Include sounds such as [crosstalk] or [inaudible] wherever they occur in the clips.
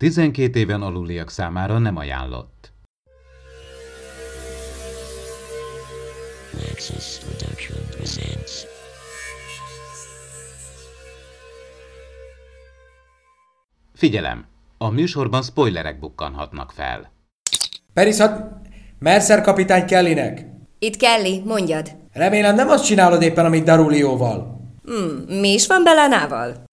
12 éven aluliak számára nem ajánlott. Figyelem! A műsorban spoilerek bukkanhatnak fel. Perisat, Mercer kapitány Kellynek. Itt Kelly, mondjad. Remélem nem azt csinálod éppen, amit Darulióval. Hmm, mi is van Belenával?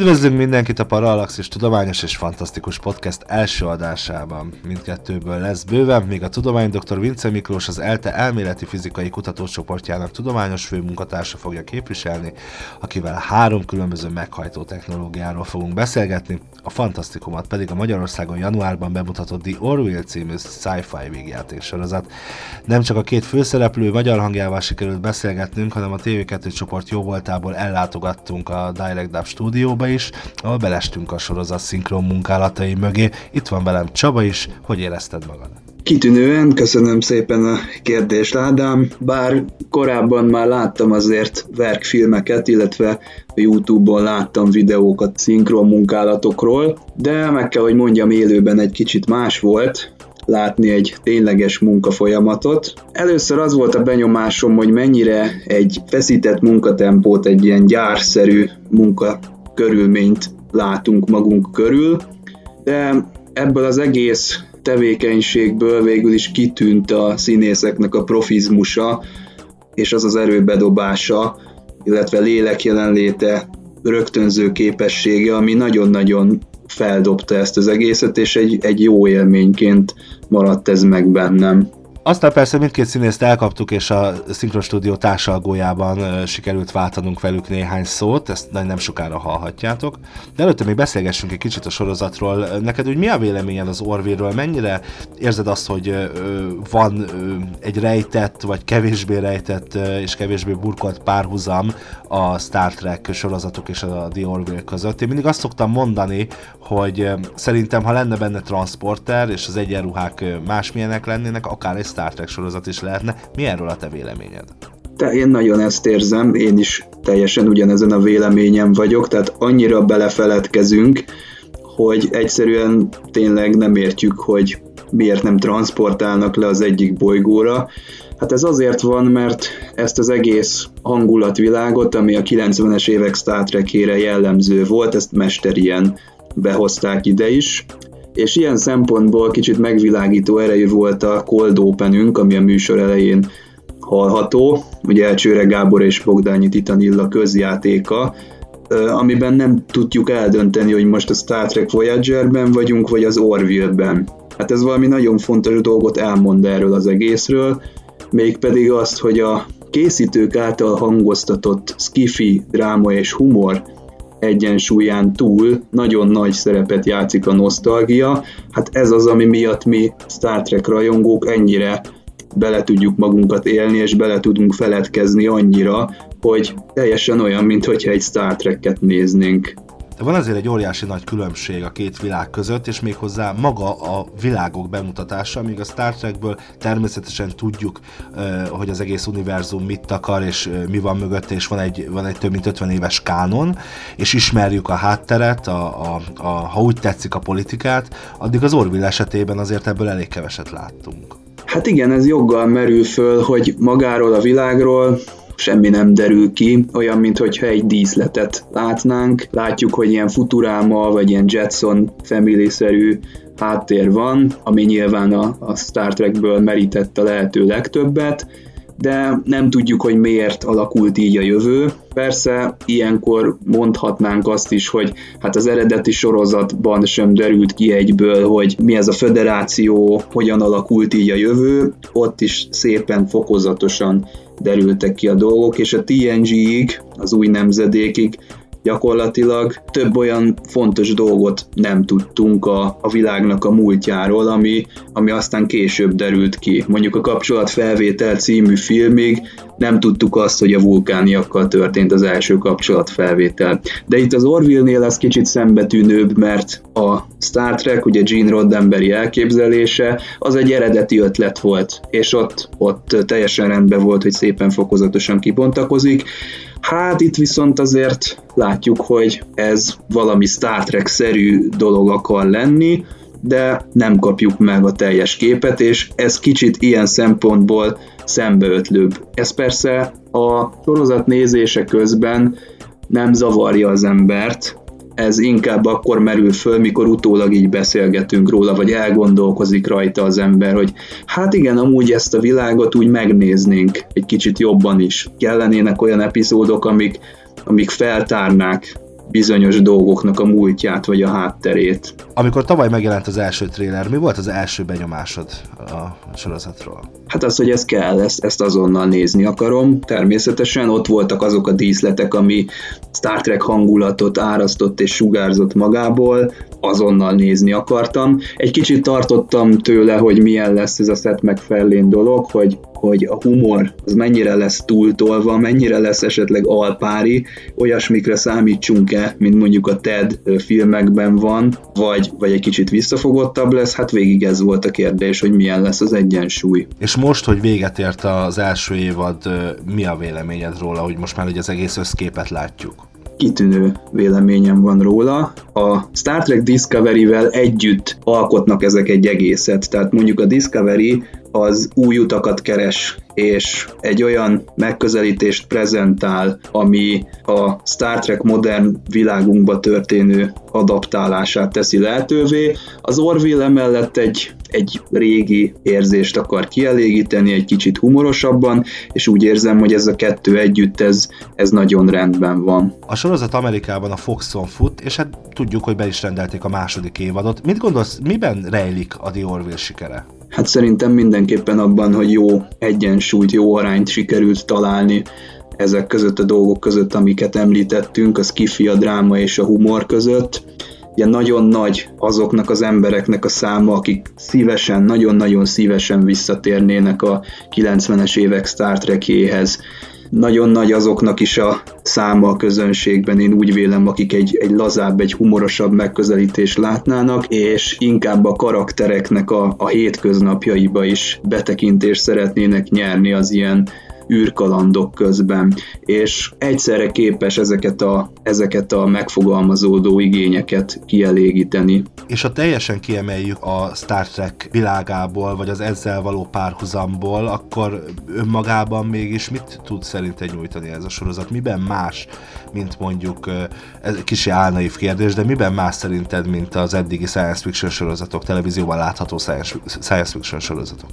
Üdvözlünk mindenkit a Parallaxis Tudományos és Fantasztikus Podcast első adásában. Mindkettőből lesz bőven, míg a tudomány dr. Vince Miklós az ELTE elméleti fizikai kutatócsoportjának tudományos főmunkatársa fogja képviselni, akivel három különböző meghajtó technológiáról fogunk beszélgetni, a fantasztikumat pedig a Magyarországon januárban bemutatott The Orville című sci-fi végjáték sorozat. Nem csak a két főszereplő magyar hangjával sikerült beszélgetnünk, hanem a TV2 csoport jó ellátogattunk a Direct Dub stúdióba is, ahol belestünk a sorozat szinkron munkálatai mögé. Itt van velem Csaba is, hogy érezted magad? Kitűnően, köszönöm szépen a kérdést, Ádám. Bár korábban már láttam azért verkfilmeket, illetve a Youtube-on láttam videókat szinkron munkálatokról, de meg kell, hogy mondjam, élőben egy kicsit más volt, látni egy tényleges munkafolyamatot. Először az volt a benyomásom, hogy mennyire egy feszített munkatempót, egy ilyen gyárszerű munka körülményt látunk magunk körül, de ebből az egész tevékenységből végül is kitűnt a színészeknek a profizmusa, és az az erőbedobása, illetve lélek jelenléte, rögtönző képessége, ami nagyon-nagyon feldobta ezt az egészet, és egy, egy jó élményként maradt ez meg bennem. Aztán persze mindkét színészt elkaptuk, és a Szinkron Stúdió társalgójában sikerült váltanunk velük néhány szót, ezt nem sokára hallhatjátok. De előtte még beszélgessünk egy kicsit a sorozatról. Neked úgy mi a véleményed az Orville-ről? Mennyire érzed azt, hogy van egy rejtett, vagy kevésbé rejtett és kevésbé burkolt párhuzam a Star Trek sorozatok és a The Orville között? Én mindig azt szoktam mondani, hogy szerintem, ha lenne benne transporter, és az egyenruhák másmilyenek lennének, akár egy Trek sorozat is lehetne. Mi erről a te véleményed? Te, én nagyon ezt érzem, én is teljesen ugyanezen a véleményem vagyok, tehát annyira belefeledkezünk, hogy egyszerűen tényleg nem értjük, hogy miért nem transportálnak le az egyik bolygóra. Hát ez azért van, mert ezt az egész hangulatvilágot, ami a 90-es évek Star Trek-ére jellemző volt, ezt mesterien behozták ide is, és ilyen szempontból kicsit megvilágító erejű volt a Cold Openünk, ami a műsor elején hallható, ugye Elcsőre Gábor és Bogdányi Titanilla közjátéka, amiben nem tudjuk eldönteni, hogy most a Star Trek Voyager-ben vagyunk, vagy az Orville-ben. Hát ez valami nagyon fontos dolgot elmond erről az egészről, mégpedig azt, hogy a készítők által hangoztatott skifi, dráma és humor egyensúlyán túl nagyon nagy szerepet játszik a nosztalgia. Hát ez az, ami miatt mi Star Trek rajongók ennyire bele tudjuk magunkat élni, és bele tudunk feledkezni annyira, hogy teljesen olyan, mintha egy Star Trek-et néznénk. Van azért egy óriási nagy különbség a két világ között, és méghozzá maga a világok bemutatása, míg a Star Trekből természetesen tudjuk, hogy az egész univerzum mit akar, és mi van mögött, és van egy, van egy több mint 50 éves kánon, és ismerjük a hátteret, a, a, a, ha úgy tetszik a politikát, addig az Orville esetében azért ebből elég keveset láttunk. Hát igen, ez joggal merül föl, hogy magáról a világról semmi nem derül ki, olyan, mintha egy díszletet látnánk. Látjuk, hogy ilyen Futurama, vagy ilyen Jetson family-szerű háttér van, ami nyilván a, a Star Trekből a lehető legtöbbet, de nem tudjuk, hogy miért alakult így a jövő. Persze ilyenkor mondhatnánk azt is, hogy hát az eredeti sorozatban sem derült ki egyből, hogy mi ez a föderáció, hogyan alakult így a jövő, ott is szépen fokozatosan derültek ki a dolgok, és a TNG-ig, az új nemzedékig gyakorlatilag több olyan fontos dolgot nem tudtunk a, a világnak a múltjáról, ami, ami aztán később derült ki. Mondjuk a Kapcsolatfelvétel című filmig nem tudtuk azt, hogy a vulkániakkal történt az első kapcsolatfelvétel. De itt az Orville-nél az kicsit szembetűnőbb, mert a Star Trek, ugye Gene Roddenberry elképzelése, az egy eredeti ötlet volt, és ott, ott teljesen rendben volt, hogy szépen fokozatosan kibontakozik. Hát itt viszont azért látjuk, hogy ez valami Star Trek-szerű dolog akar lenni, de nem kapjuk meg a teljes képet, és ez kicsit ilyen szempontból szembeötlőbb. Ez persze a sorozat nézése közben nem zavarja az embert, ez inkább akkor merül föl, mikor utólag így beszélgetünk róla, vagy elgondolkozik rajta az ember, hogy hát igen, amúgy ezt a világot úgy megnéznénk egy kicsit jobban is. Kellenének olyan epizódok, amik, amik feltárnák bizonyos dolgoknak a múltját vagy a hátterét. Amikor tavaly megjelent az első tréler, mi volt az első benyomásod a sorozatról? Hát az, hogy ez kell, ezt, ezt azonnal nézni akarom. Természetesen ott voltak azok a díszletek, ami Star Trek hangulatot árasztott és sugárzott magából, azonnal nézni akartam. Egy kicsit tartottam tőle, hogy milyen lesz ez a Seth MacFarlane dolog, hogy, hogy a humor az mennyire lesz túltolva, mennyire lesz esetleg alpári, olyasmikre számítsunk-e, mint mondjuk a TED filmekben van, vagy, vagy egy kicsit visszafogottabb lesz, hát végig ez volt a kérdés, hogy milyen lesz az egyensúly. És most, hogy véget ért az első évad, mi a véleményed róla, hogy most már ugye az egész összképet látjuk? kitűnő véleményem van róla. A Star Trek Discovery-vel együtt alkotnak ezek egy egészet, tehát mondjuk a Discovery az új utakat keres, és egy olyan megközelítést prezentál, ami a Star Trek modern világunkba történő adaptálását teszi lehetővé. Az Orville emellett egy, egy régi érzést akar kielégíteni, egy kicsit humorosabban, és úgy érzem, hogy ez a kettő együtt, ez, ez nagyon rendben van. A sorozat Amerikában a Foxon fut, és hát tudjuk, hogy be is rendelték a második évadot. Mit gondolsz, miben rejlik a The Orville sikere? Hát szerintem mindenképpen abban, hogy jó egyensúlyt, jó arányt sikerült találni ezek között a dolgok között, amiket említettünk, az kifi, a dráma és a humor között. Ugye nagyon nagy azoknak az embereknek a száma, akik szívesen, nagyon-nagyon szívesen visszatérnének a 90-es évek Star Trekjéhez nagyon nagy azoknak is a száma a közönségben, én úgy vélem, akik egy, egy lazább, egy humorosabb megközelítést látnának, és inkább a karaktereknek a, a hétköznapjaiba is betekintést szeretnének nyerni az ilyen űrkalandok közben, és egyszerre képes ezeket a, ezeket a megfogalmazódó igényeket kielégíteni. És ha teljesen kiemeljük a Star Trek világából, vagy az ezzel való párhuzamból, akkor önmagában mégis mit tud szerinted nyújtani ez a sorozat? Miben más, mint mondjuk, ez kicsi álnaív kérdés, de miben más szerinted, mint az eddigi science fiction sorozatok, televízióban látható science, science fiction sorozatok?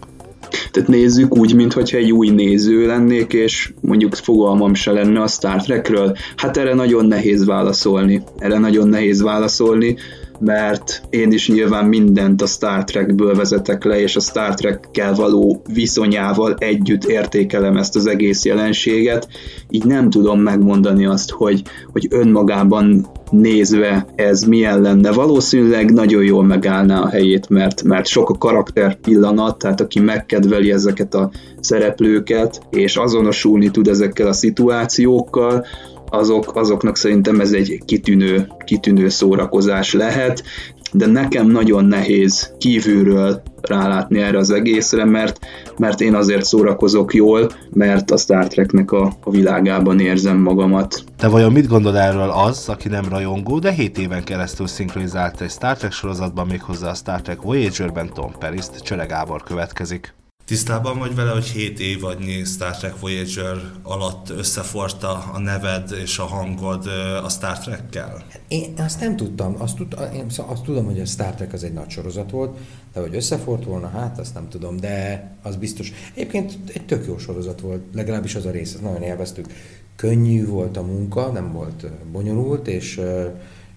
Tehát nézzük úgy, mintha egy új néző lennék, és mondjuk fogalmam se lenne a Star Trekről. Hát erre nagyon nehéz válaszolni. Erre nagyon nehéz válaszolni, mert én is nyilván mindent a Star Trekből vezetek le, és a Star Trekkel való viszonyával együtt értékelem ezt az egész jelenséget, így nem tudom megmondani azt, hogy, hogy önmagában nézve ez milyen lenne. Valószínűleg nagyon jól megállná a helyét, mert, mert sok a karakter pillanat, tehát aki megkedveli ezeket a szereplőket, és azonosulni tud ezekkel a szituációkkal, azok, azoknak szerintem ez egy kitűnő, kitűnő szórakozás lehet, de nekem nagyon nehéz kívülről rálátni erre az egészre, mert, mert én azért szórakozok jól, mert a Star Treknek a, a világában érzem magamat. Te vajon mit gondol erről az, aki nem rajongó, de 7 éven keresztül szinkronizált egy Star Trek sorozatban, méghozzá a Star Trek Voyager-ben Tom Paris-t, Csere Gábor következik. Tisztában vagy vele, hogy 7 évadnyi Star Trek Voyager alatt összeforta a neved és a hangod a Star Trekkel? Én azt nem tudtam. Azt, tud, én azt tudom, hogy a Star Trek az egy nagy sorozat volt, de hogy összefort volna, hát azt nem tudom, de az biztos. Egyébként egy tök jó sorozat volt, legalábbis az a rész, ezt nagyon élveztük. Könnyű volt a munka, nem volt bonyolult, és,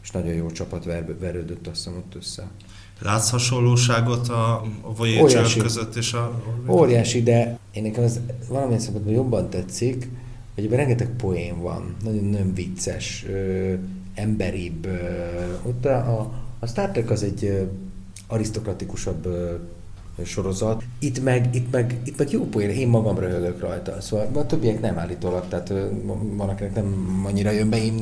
és nagyon jó csapat ver, verődött azt hiszem ott össze. Látsz hasonlóságot a Voyager Óriási. között és a... Óriási, de én nekem az valamilyen szempontból jobban tetszik, hogy ebben rengeteg poén van, nagyon nem vicces, ö, emberibb. Ö, ott a, a, a Star Trek az egy ö, arisztokratikusabb ö, sorozat. Itt meg, itt meg, itt meg jó poén, én magam röhögök rajta. Szóval a többiek nem állítólag, tehát van, akinek nem annyira jön be, én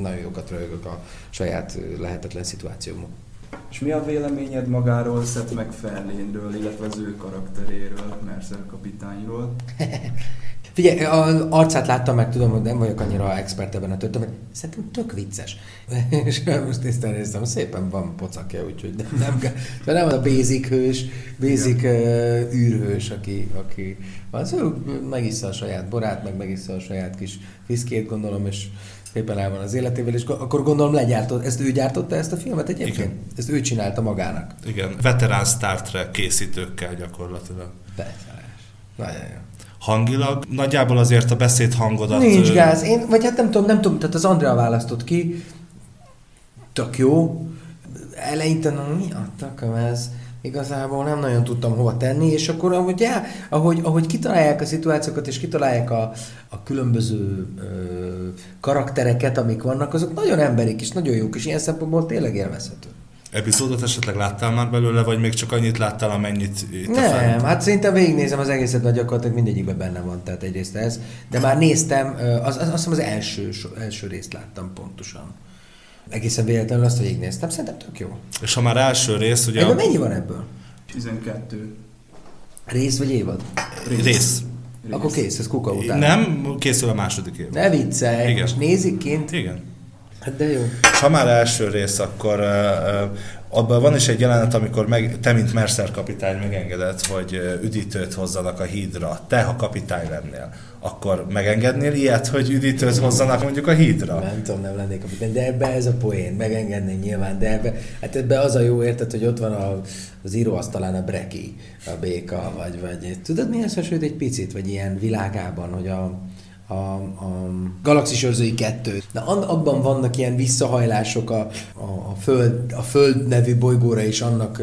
nagyon jókat röhögök a saját lehetetlen szituációmon. És mi a véleményed magáról, Seth MacFarlane-ről, illetve az ő karakteréről, Mercer kapitányról? [laughs] Figyelj, az arcát láttam meg, tudom, hogy nem vagyok annyira expert ebben a történetben, szerintem tök vicces. [laughs] És most néztem, néztem, szépen van pocakja, úgyhogy nem, nem, kell- nem az a basic hős, basic uh, űrhős, aki, aki van. Szóval megissza a saját borát, meg megissza a saját kis fiszkét, gondolom, és szépen el van az életével, és akkor gondolom legyártott, ezt ő gyártotta ezt a filmet egyébként? Igen. Ezt ő csinálta magának. Igen, veterán Star Trek készítőkkel gyakorlatilag. Persze. Nagyon jó. Hangilag nagyjából azért a beszédhangodat... Nincs ö, gáz. Én, vagy hát nem tudom, nem tudom, tehát az Andrea választott ki, tök jó. Eleinte, na mi a takom ez? Igazából nem nagyon tudtam hova tenni, és akkor ahogy, já, ahogy, ahogy kitalálják a szituációkat, és kitalálják a, a különböző ö, karaktereket, amik vannak, azok nagyon emberik és nagyon jók, és ilyen szempontból tényleg élvezhető. Epizódot esetleg láttál már belőle, vagy még csak annyit láttál, amennyit itt Nem, fent? hát szerintem végignézem az egészet, vagy gyakorlatilag mindegyikben benne van, tehát egyrészt ez. De már néztem, az, az, azt hiszem az első, első részt láttam pontosan. Egészen véletlenül azt végignéztem, szerintem tök jó. És ha már első rész, ugye Ebből a mennyi van ebből? 12 Rész vagy évad? rész. rész. Akkor kész, ez kuka után. Nem, készül a második év. Ne viccelj, Igen. most nézik kint? Igen. Hát de jó. És ha már első rész, akkor uh, uh, abban van is egy jelenet, amikor meg, te, mint Mercer kapitány megengedett, hogy üdítőt hozzanak a hídra. Te, ha kapitány lennél, akkor megengednél ilyet, hogy üdítőt hozzanak mondjuk a hídra? Nem tudom, nem lennék kapitány, de ebbe ez a poén, megengedném nyilván, de ebbe, hát ebbe az a jó érted, hogy ott van a, az íróasztalán a breki, a béka, vagy, vagy tudod mihez hasonlít egy picit, vagy ilyen világában, hogy a, a, a Galaxis őrzői kettő. Na, an- abban vannak ilyen visszahajlások a, a, a, föld, a Föld nevű bolygóra és annak,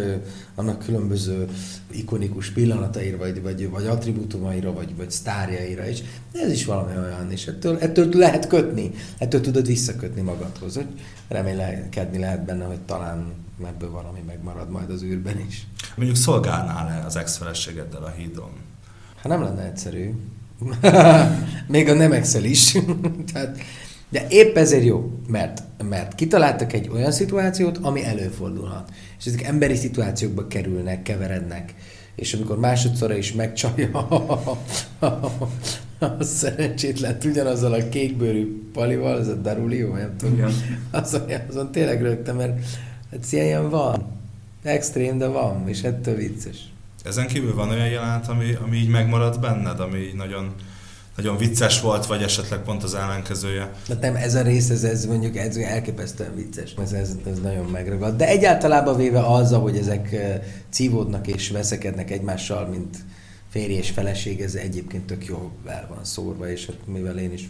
annak különböző ikonikus pillanataira, vagy, vagy, vagy attribútumaira, vagy, vagy sztárjaira is. De ez is valami olyan, és ettől, ettől lehet kötni, ettől tudod visszakötni magadhoz, hogy reménykedni lehet benne, hogy talán ebből valami megmarad majd az űrben is. Mondjuk szolgálnál-e az ex-feleségeddel a hídon? Hát nem lenne egyszerű. [laughs] Még a nem Excel is. [laughs] Tehát, de épp ezért jó, mert, mert kitaláltak egy olyan szituációt, ami előfordulhat. És ezek emberi szituációkba kerülnek, keverednek. És amikor másodszorra is megcsalja [laughs] a szerencsétlen ugyanazzal a kékbőrű palival, ez a Darulio, nem tudom. Igen. Azon, azon tényleg rögtem, mert hát ilyen van. Extrém, de van, és ettől vicces. Ezen kívül van olyan jelenet, ami, ami így megmaradt benned, ami így nagyon, nagyon vicces volt, vagy esetleg pont az ellenkezője? Hát nem, ez a rész, ez, ez mondjuk ez elképesztően vicces. Ez, ez, ez nagyon megragad. De egyáltalában véve az, hogy ezek cívódnak és veszekednek egymással, mint férj és feleség, ez egyébként tök jól el van szórva, és hát mivel én is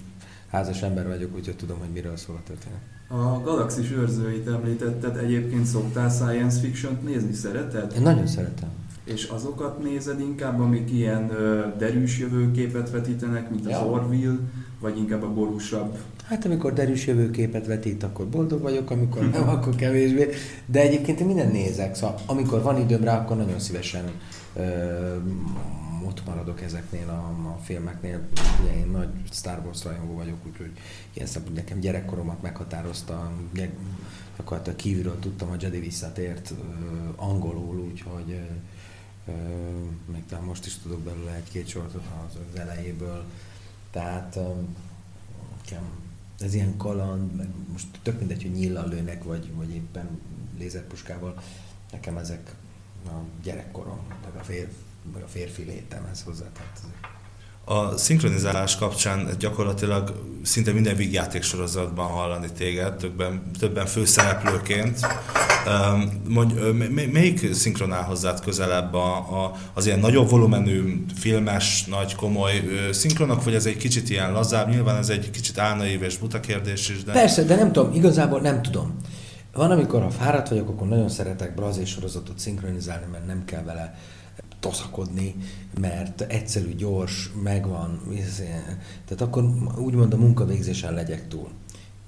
házas ember vagyok, úgyhogy tudom, hogy miről szól a történet. A Galaxis őrzőit említetted, egyébként szoktál science fiction-t nézni, szereted? Én nagyon szeretem. És azokat nézed inkább, amik ilyen ö, derűs jövőképet vetítenek, mint az Ja. Orville, vagy inkább a borúsabb? Hát amikor derűs jövőképet vetít, akkor boldog vagyok, amikor nem, [laughs] akkor kevésbé. De egyébként én minden nézek, szóval amikor van időm rá, akkor nagyon szívesen ö, ott maradok ezeknél a, a filmeknél. Ugye én nagy Star Wars rajongó vagyok, úgyhogy ilyen szempontból nekem gyerekkoromat meghatározta. Gyakorlatilag kívülről tudtam, hogy Jedi visszatért ö, angolul, úgyhogy ö, még talán most is tudok belőle egy-két sort az, az elejéből. Tehát ez ilyen kaland, meg most tök mindegy, hogy nyíllal lőnek, vagy, vagy éppen lézerpuskával. Nekem ezek a gyerekkorom, meg a, fér, a férfi létem, ez hozzá. Tehát A szinkronizálás kapcsán gyakorlatilag szinte minden vígjátéksorozatban hallani téged, többen, többen főszereplőként. Mondj, melyik szinkronál hozzád közelebb a, a, az ilyen nagyobb volumenű, filmes, nagy, komoly szinkronok, vagy ez egy kicsit ilyen lazább? Nyilván ez egy kicsit álnaív és buta kérdés is, de... Persze, de nem tudom, igazából nem tudom. Van, amikor ha fáradt vagyok, akkor nagyon szeretek brazil sorozatot szinkronizálni, mert nem kell vele toszakodni, mert egyszerű, gyors, megvan, tehát akkor úgymond a munkavégzésen legyek túl.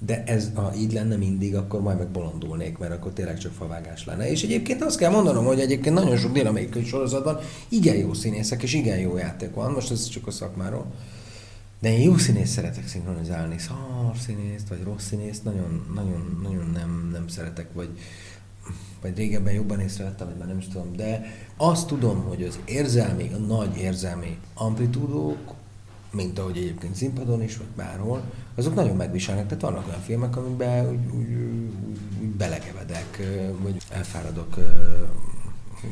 De ez, ha így lenne mindig, akkor majd meg bolondulnék, mert akkor tényleg csak favágás lenne. És egyébként azt kell mondanom, hogy egyébként nagyon sok dél sorozatban igen jó színészek és igen jó játék van, most ez csak a szakmáról. De én jó színész szeretek szinkronizálni, szar színészt, vagy rossz színészt, nagyon, nagyon, nagyon nem, nem szeretek, vagy, vagy régebben jobban észrevettem, vagy már nem is tudom, de azt tudom, hogy az érzelmi, a nagy érzelmi amplitúdók, mint ahogy egyébként színpadon is, vagy bárhol, azok nagyon megviselnek. Tehát vannak olyan filmek, amikben úgy, úgy, úgy, belekevedek, vagy elfáradok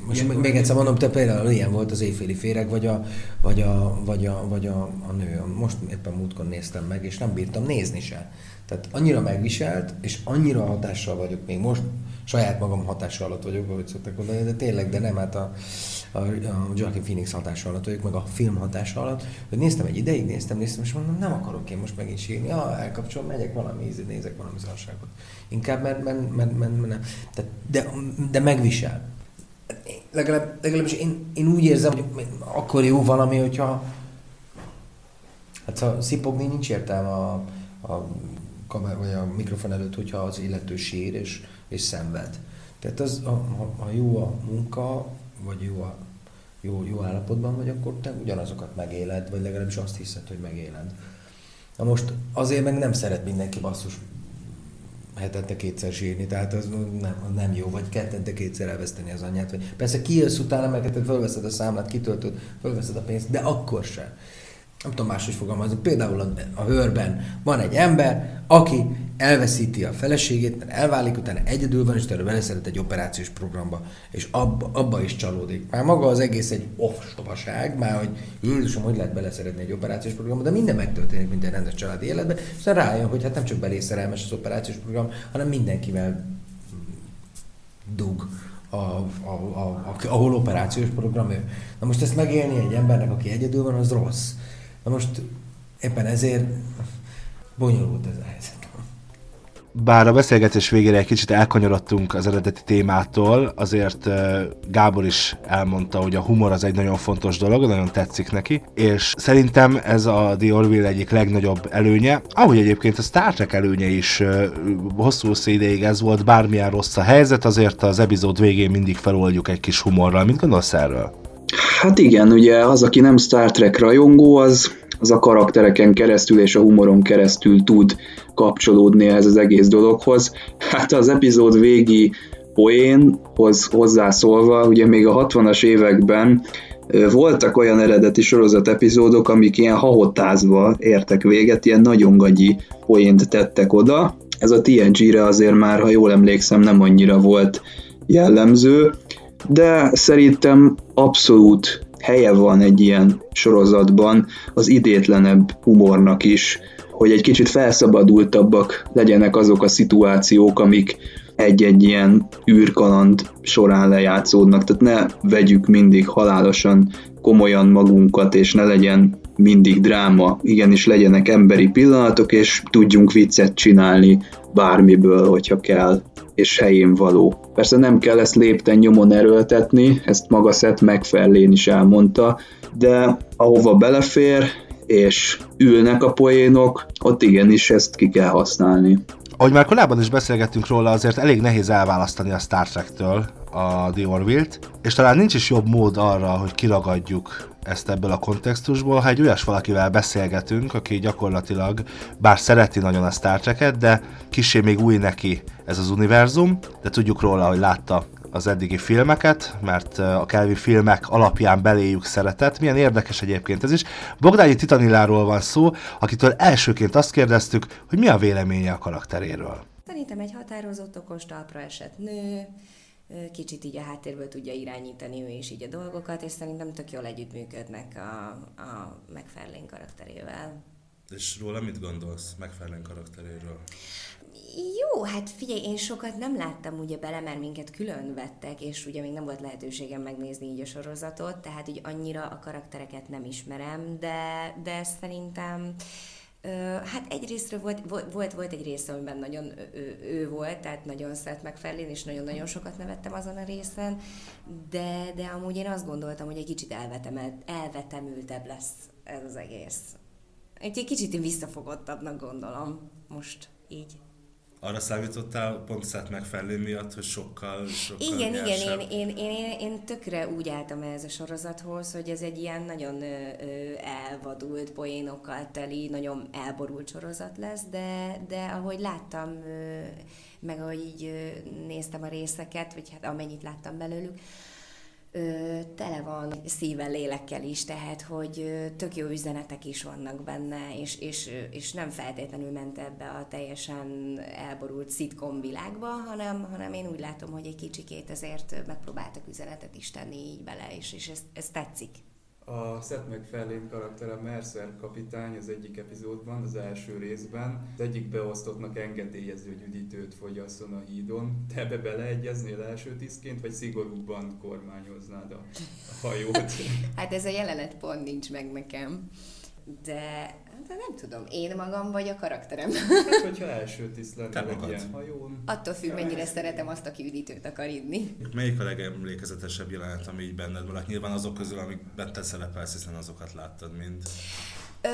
most még, még egyszer mondom, te például ilyen volt az éjféli féreg, vagy a, vagy a, vagy a, vagy a, a nő. Most éppen múltkor néztem meg, és nem bírtam nézni se. Tehát annyira megviselt, és annyira hatással vagyok még most, saját magam hatással alatt vagyok, ahogy szoktak mondani, de tényleg, de nem, hát a, a, a Joaquin Phoenix hatása alatt vagyok, meg a film hatása alatt, hogy néztem egy ideig, néztem, néztem, és mondom, nem akarok én most megint sírni, ja, elkapcsolom, megyek valami, nézek valami szarságot. Inkább, mert, mert, mert, mert, mert nem. Tehát, de, de megvisel legalább, legalábbis én, én úgy érzem, hogy akkor jó valami, hogyha hát ha szipogni nincs értelme a, a kamer, vagy a mikrofon előtt, hogyha az illető sír és, és szenved. Tehát az, ha, ha jó a munka, vagy jó, a, jó, jó állapotban vagy, akkor te ugyanazokat megéled, vagy legalábbis azt hiszed, hogy megéled. Na most azért meg nem szeret mindenki basszus hetente kétszer sírni, tehát az nem, nem jó, vagy kettente kétszer elveszteni az anyját. Vagy persze kijössz utána, meg te fölveszed a számlát, kitöltöd, fölveszed a pénzt, de akkor se nem tudom máshogy fogalmazni, például a, a hőrben van egy ember, aki elveszíti a feleségét, mert elválik, utána egyedül van, és utána beleszeret egy operációs programba, és abba, abba is csalódik. Már maga az egész egy ostobaság, már hogy Jézusom, hogy lehet beleszeretni egy operációs programba, de minden megtörténik minden rendes családi életben, és aztán rájön, hogy hát nem csak belészerelmes az operációs program, hanem mindenkivel dug a, a, a, a, ahol operációs program ő. Na most ezt megélni egy embernek, aki egyedül van, az rossz. Na most éppen ezért bonyolult ez a helyzet. Bár a beszélgetés végére egy kicsit elkanyarodtunk az eredeti témától, azért Gábor is elmondta, hogy a humor az egy nagyon fontos dolog, nagyon tetszik neki, és szerintem ez a The Orville egyik legnagyobb előnye, ahogy egyébként a Star Trek előnye is hosszú ideig ez volt, bármilyen rossz a helyzet, azért az epizód végén mindig feloldjuk egy kis humorral. Mit gondolsz erről? Hát igen, ugye az, aki nem Star Trek rajongó, az, az a karaktereken keresztül és a humoron keresztül tud kapcsolódni ehhez az egész dologhoz. Hát az epizód végi poénhoz hozzászólva, ugye még a 60-as években voltak olyan eredeti sorozat epizódok, amik ilyen hahotázva értek véget, ilyen nagyon gagyi poént tettek oda. Ez a TNG-re azért már, ha jól emlékszem, nem annyira volt jellemző, de szerintem abszolút helye van egy ilyen sorozatban az idétlenebb humornak is, hogy egy kicsit felszabadultabbak legyenek azok a szituációk, amik egy-egy ilyen űrkaland során lejátszódnak, tehát ne vegyük mindig halálosan komolyan magunkat, és ne legyen mindig dráma, igenis legyenek emberi pillanatok, és tudjunk viccet csinálni bármiből, hogyha kell és helyén való. Persze nem kell ezt lépten nyomon erőltetni, ezt maga Seth MacFarlane is elmondta, de ahova belefér, és ülnek a poénok, ott igenis ezt ki kell használni. Ahogy már korábban is beszélgettünk róla, azért elég nehéz elválasztani a Star Trek-től a The Orville-t, és talán nincs is jobb mód arra, hogy kiragadjuk ezt ebből a kontextusból, ha egy olyas valakivel beszélgetünk, aki gyakorlatilag, bár szereti nagyon a Star Trek-et, de kisé még új neki ez az univerzum, de tudjuk róla, hogy látta az eddigi filmeket, mert a Kelvin filmek alapján beléjük szeretett. Milyen érdekes egyébként ez is. Bogdányi Titanilláról van szó, akitől elsőként azt kérdeztük, hogy mi a véleménye a karakteréről. Szerintem egy határozott, okos, talpra esett nő, kicsit így a háttérből tudja irányítani ő is így a dolgokat, és szerintem tök jól együttműködnek a, a McFarlane karakterével. És róla mit gondolsz McFarlane karakteréről? Jó, hát figyelj, én sokat nem láttam ugye bele, mert minket külön vettek, és ugye még nem volt lehetőségem megnézni így a sorozatot, tehát így annyira a karaktereket nem ismerem, de, de szerintem Hát egyrésztről volt, volt, volt egy része, amiben nagyon ő, ő volt, tehát nagyon szeret megfelelni, és nagyon-nagyon sokat nevettem azon a részen, de, de amúgy én azt gondoltam, hogy egy kicsit elvetemelt, elvetemültebb lesz ez az egész. Egy kicsit visszafogottabbnak gondolom most így arra számítottál pont Seth megfelelő miatt, hogy sokkal, sokkal Igen, igen, én, én, én, én, tökre úgy álltam ez a sorozathoz, hogy ez egy ilyen nagyon ö, elvadult poénokkal teli, nagyon elborult sorozat lesz, de, de ahogy láttam, ö, meg ahogy így ö, néztem a részeket, vagy hát amennyit láttam belőlük, tele van szívvel, lélekkel is, tehát hogy tök jó üzenetek is vannak benne, és, és, és nem feltétlenül ment ebbe a teljesen elborult szitkom világba, hanem, hanem én úgy látom, hogy egy kicsikét ezért megpróbáltak üzenetet is tenni így bele, és, és ez, ez tetszik. A Seth MacFarlane karaktere Mercer kapitány az egyik epizódban, az első részben. Az egyik beosztottnak engedélyezi, hogy üdítőt fogyasszon a hídon. Te ebbe beleegyeznél első tisztként, vagy szigorúbban kormányoznád a, hajót? [laughs] hát ez a jelenet pont nincs meg nekem. De nem tudom, én magam vagy a karakterem. Hát, hogyha első tiszt lenne egy ilyen hajón. Attól függ, mennyire szeretem azt, aki üdítőt akar inni. Melyik a legemlékezetesebb jelenet, ami így benned van? Hát nyilván azok közül, amik bent szerepelsz, hiszen azokat láttad mind. Ö,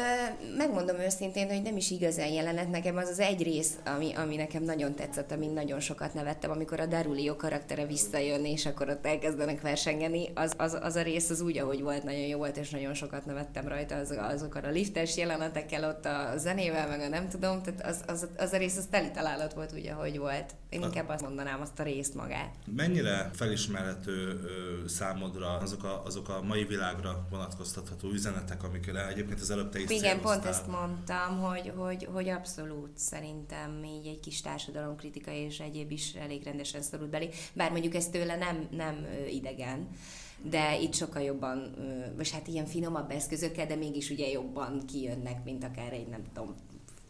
megmondom őszintén, hogy nem is igazán jelenet nekem az az egy rész, ami, ami nekem nagyon tetszett, amin nagyon sokat nevettem, amikor a Darulio karaktere visszajön, és akkor ott elkezdenek versengeni, az, az, az a rész az úgy, ahogy volt, nagyon jó volt, és nagyon sokat nevettem rajta, az, azokkal a liftes jelenetekkel, ott a zenével, meg a nem tudom, tehát az, az, az a rész az teli találat volt úgy, ahogy volt. Én inkább azt mondanám, azt a részt magát. Mennyire felismerhető számodra azok a, azok a mai világra vonatkoztatható üzenetek, amikre egyébként az előbb te is Igen, pont ezt mondtam, hogy, hogy, hogy abszolút szerintem így egy kis társadalomkritika és egyéb is elég rendesen szorult belé. Bár mondjuk ez tőle nem, nem idegen, de itt sokkal jobban, vagy hát ilyen finomabb eszközökkel, de mégis ugye jobban kijönnek, mint akár egy nem tudom,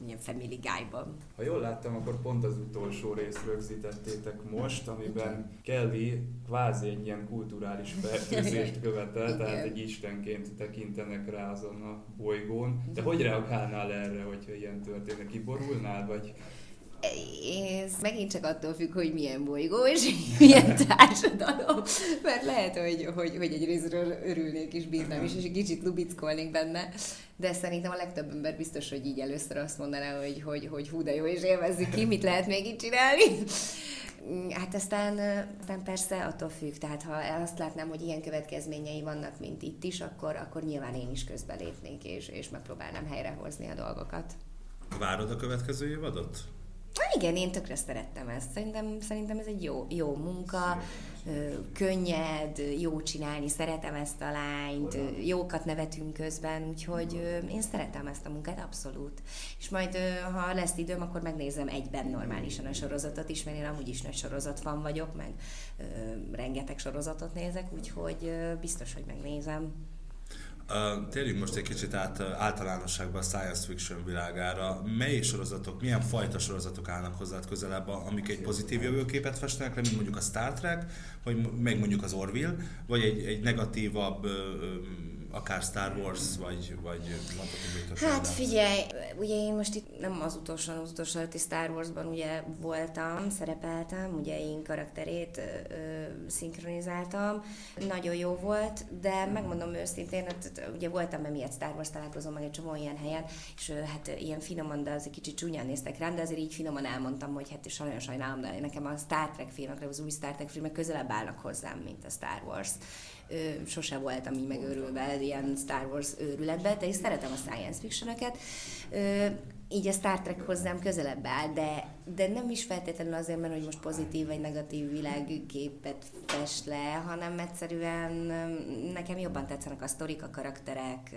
ilyen Family Guy-ban. Ha jól láttam, akkor pont az utolsó részt rögzítettétek most, amiben Kelly kvázi egy ilyen kulturális fertőzést [laughs] követel, tehát egy istenként tekintenek rá azon a bolygón. De hogy reagálnál erre, hogyha ilyen történik? Kiborulnál, vagy ez megint csak attól függ, hogy milyen bolygó és [laughs] milyen társadalom, mert lehet, hogy, hogy, hogy egy részről örülnék és bírnám is, és egy kicsit lubickolnék benne, de szerintem a legtöbb ember biztos, hogy így először azt mondaná, hogy, hogy, hogy hú, de jó, és élvezzük ki, mit lehet még itt csinálni. Hát aztán, aztán persze attól függ, tehát ha azt látnám, hogy ilyen következményei vannak, mint itt is, akkor, akkor nyilván én is közbelépnék, és, és megpróbálnám helyrehozni a dolgokat. Várod a következő évadot? Igen, én tökre szerettem ezt. Szerintem, szerintem ez egy jó, jó munka, könnyed, jó csinálni, szeretem ezt a lányt, jókat nevetünk közben, úgyhogy én szeretem ezt a munkát, abszolút. És majd, ha lesz időm, akkor megnézem egyben normálisan a sorozatot is, mert én amúgy is nagy sorozatfan vagyok, meg rengeteg sorozatot nézek, úgyhogy biztos, hogy megnézem. Uh, térjünk most egy kicsit át általánosságban a science fiction világára. Mely sorozatok, milyen fajta sorozatok állnak hozzád közelebb, amik egy pozitív jövőképet festenek le, mint mondjuk a Star Trek, vagy meg mondjuk az Orville, vagy egy, egy negatívabb uh, akár Star Wars, vagy, vagy Hát figyelj, ugye én most itt nem az utolsó, az utolsó előtti Star Warsban ugye voltam, szerepeltem, ugye én karakterét ö, ö, szinkronizáltam, nagyon jó volt, de megmondom őszintén, hát, ugye voltam emiatt Star Wars találkozom meg egy csomó ilyen helyen, és hát ilyen finoman, de az egy kicsit csúnyán néztek rám, de azért így finoman elmondtam, hogy hát és nagyon sajnálom, de nekem a Star Trek filmek, az új Star Trek filmek közelebb állnak hozzám, mint a Star Wars sose voltam így megőrülve ilyen Star Wars őrületbe, de én szeretem a science fictioneket. Így a Star Trek hozzám közelebb áll, de, de nem is feltétlenül azért, mert hogy most pozitív vagy negatív világképet fest le, hanem egyszerűen nekem jobban tetszenek a sztorik, a karakterek,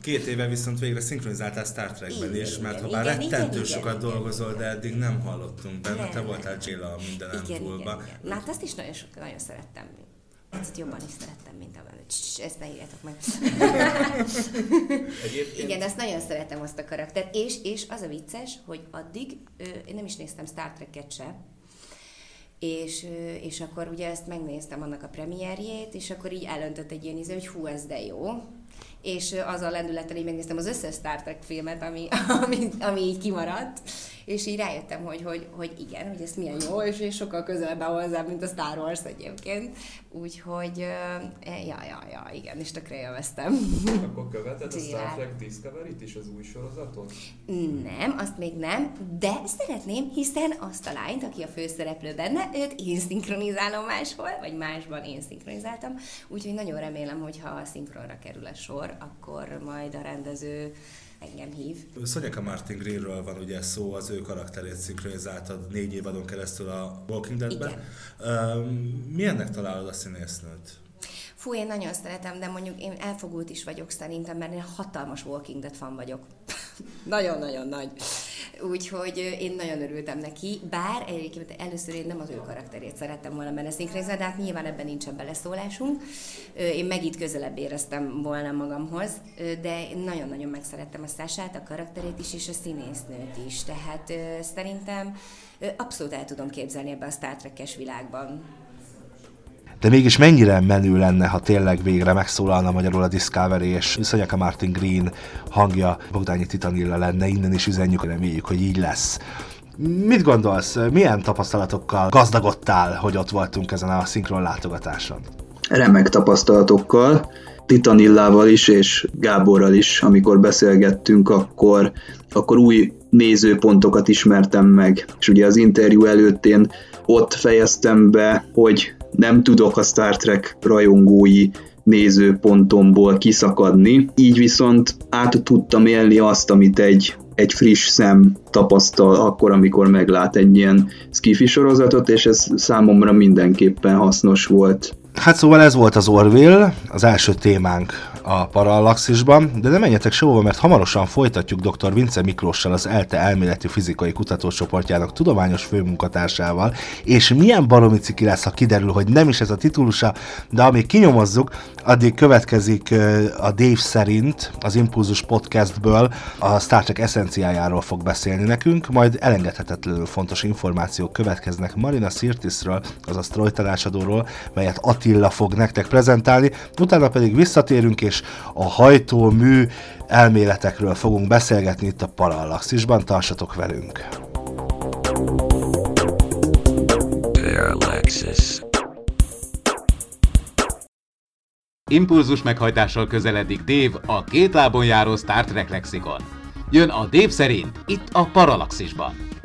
Két éve viszont végre szinkronizáltál Star Trekben is, mert igen, ha bár igen, rettentő igen, sokat igen, dolgozol, de eddig nem hallottunk benne, te voltál Jayla a mindenem túlba. Na hát azt is nagyon, sok, nagyon szerettem. Picit jobban is szerettem, mint a ezt ne írjátok meg. Igen, ezt nagyon szeretem azt a karaktert, és, és az a vicces, hogy addig én nem is néztem Star Trek-et se, és, és akkor ugye ezt megnéztem annak a premierjét, és akkor így elöntött egy ilyen izé, hogy hú, ez de jó. És az a lendületen így megnéztem az összes Star Trek filmet, ami, [laughs] ami, ami így kimaradt, és így rájöttem, hogy, hogy, hogy igen, hogy ez milyen jó, és, és sokkal közelebb áll hozzá, mint a Star Wars egyébként. Úgyhogy, ja, ja, ja, igen, és tökre élveztem. [laughs] Akkor követed a Star Trek Discovery-t is, az új sorozatot? Nem, azt még nem, de szeretném, hiszen azt a lányt, aki a főszereplő benne, őt én szinkronizálom máshol, vagy másban én szinkronizáltam, úgyhogy nagyon remélem, hogy ha a szinkronra kerül a sor, akkor majd a rendező engem hív. Szonyeka Martin Greenről van ugye szó, az ő karakterét szinkronizáltad négy évadon keresztül a Walking Dead-ben. Milyennek találod a színésznőt? Fú, én nagyon szeretem, de mondjuk én elfogult is vagyok szerintem, mert én hatalmas Walking Dead fan vagyok. Nagyon-nagyon nagy. Úgyhogy én nagyon örültem neki, bár egyébként először én nem az ő karakterét szerettem volna benne szinkronizálni, de hát nyilván ebben nincsen beleszólásunk. Én meg itt közelebb éreztem volna magamhoz, de én nagyon-nagyon megszerettem a Szását, a karakterét is, és a színésznőt is. Tehát szerintem abszolút el tudom képzelni ebbe a Star Trek-es világban de mégis mennyire menő lenne, ha tényleg végre megszólalna magyarul a Discovery, és Szanyaka Martin Green hangja Bogdányi Titanilla lenne, innen is üzenjük, reméljük, hogy így lesz. Mit gondolsz, milyen tapasztalatokkal gazdagodtál, hogy ott voltunk ezen a szinkron látogatáson? Remek tapasztalatokkal, Titanillával is és Gáborral is, amikor beszélgettünk, akkor, akkor új nézőpontokat ismertem meg. És ugye az interjú előtt én ott fejeztem be, hogy nem tudok a Star Trek rajongói nézőpontomból kiszakadni, így viszont át tudtam élni azt, amit egy, egy friss szem tapasztal akkor, amikor meglát egy ilyen skifi sorozatot, és ez számomra mindenképpen hasznos volt. Hát szóval ez volt az Orville, az első témánk a Parallaxisban, de nem menjetek sehova, mert hamarosan folytatjuk dr. Vince Miklóssal az ELTE elméleti fizikai kutatócsoportjának tudományos főmunkatársával, és milyen baromi ciki lesz, ha kiderül, hogy nem is ez a titulusa, de amíg kinyomozzuk, addig következik a Dave szerint az Impulzus podcastből a Star Trek eszenciájáról fog beszélni nekünk, majd elengedhetetlenül fontos információk következnek Marina Sirtisről, azaz Troy tanácsadóról, melyet Attila fog nektek prezentálni, utána pedig visszatérünk és a hajtómű elméletekről fogunk beszélgetni itt a Parallaxisban, tartsatok velünk! Parallaxis. Impulzus meghajtással közeledik Dave a két lábon járó Star Trek lexikon. Jön a Dave szerint itt a Parallaxisban.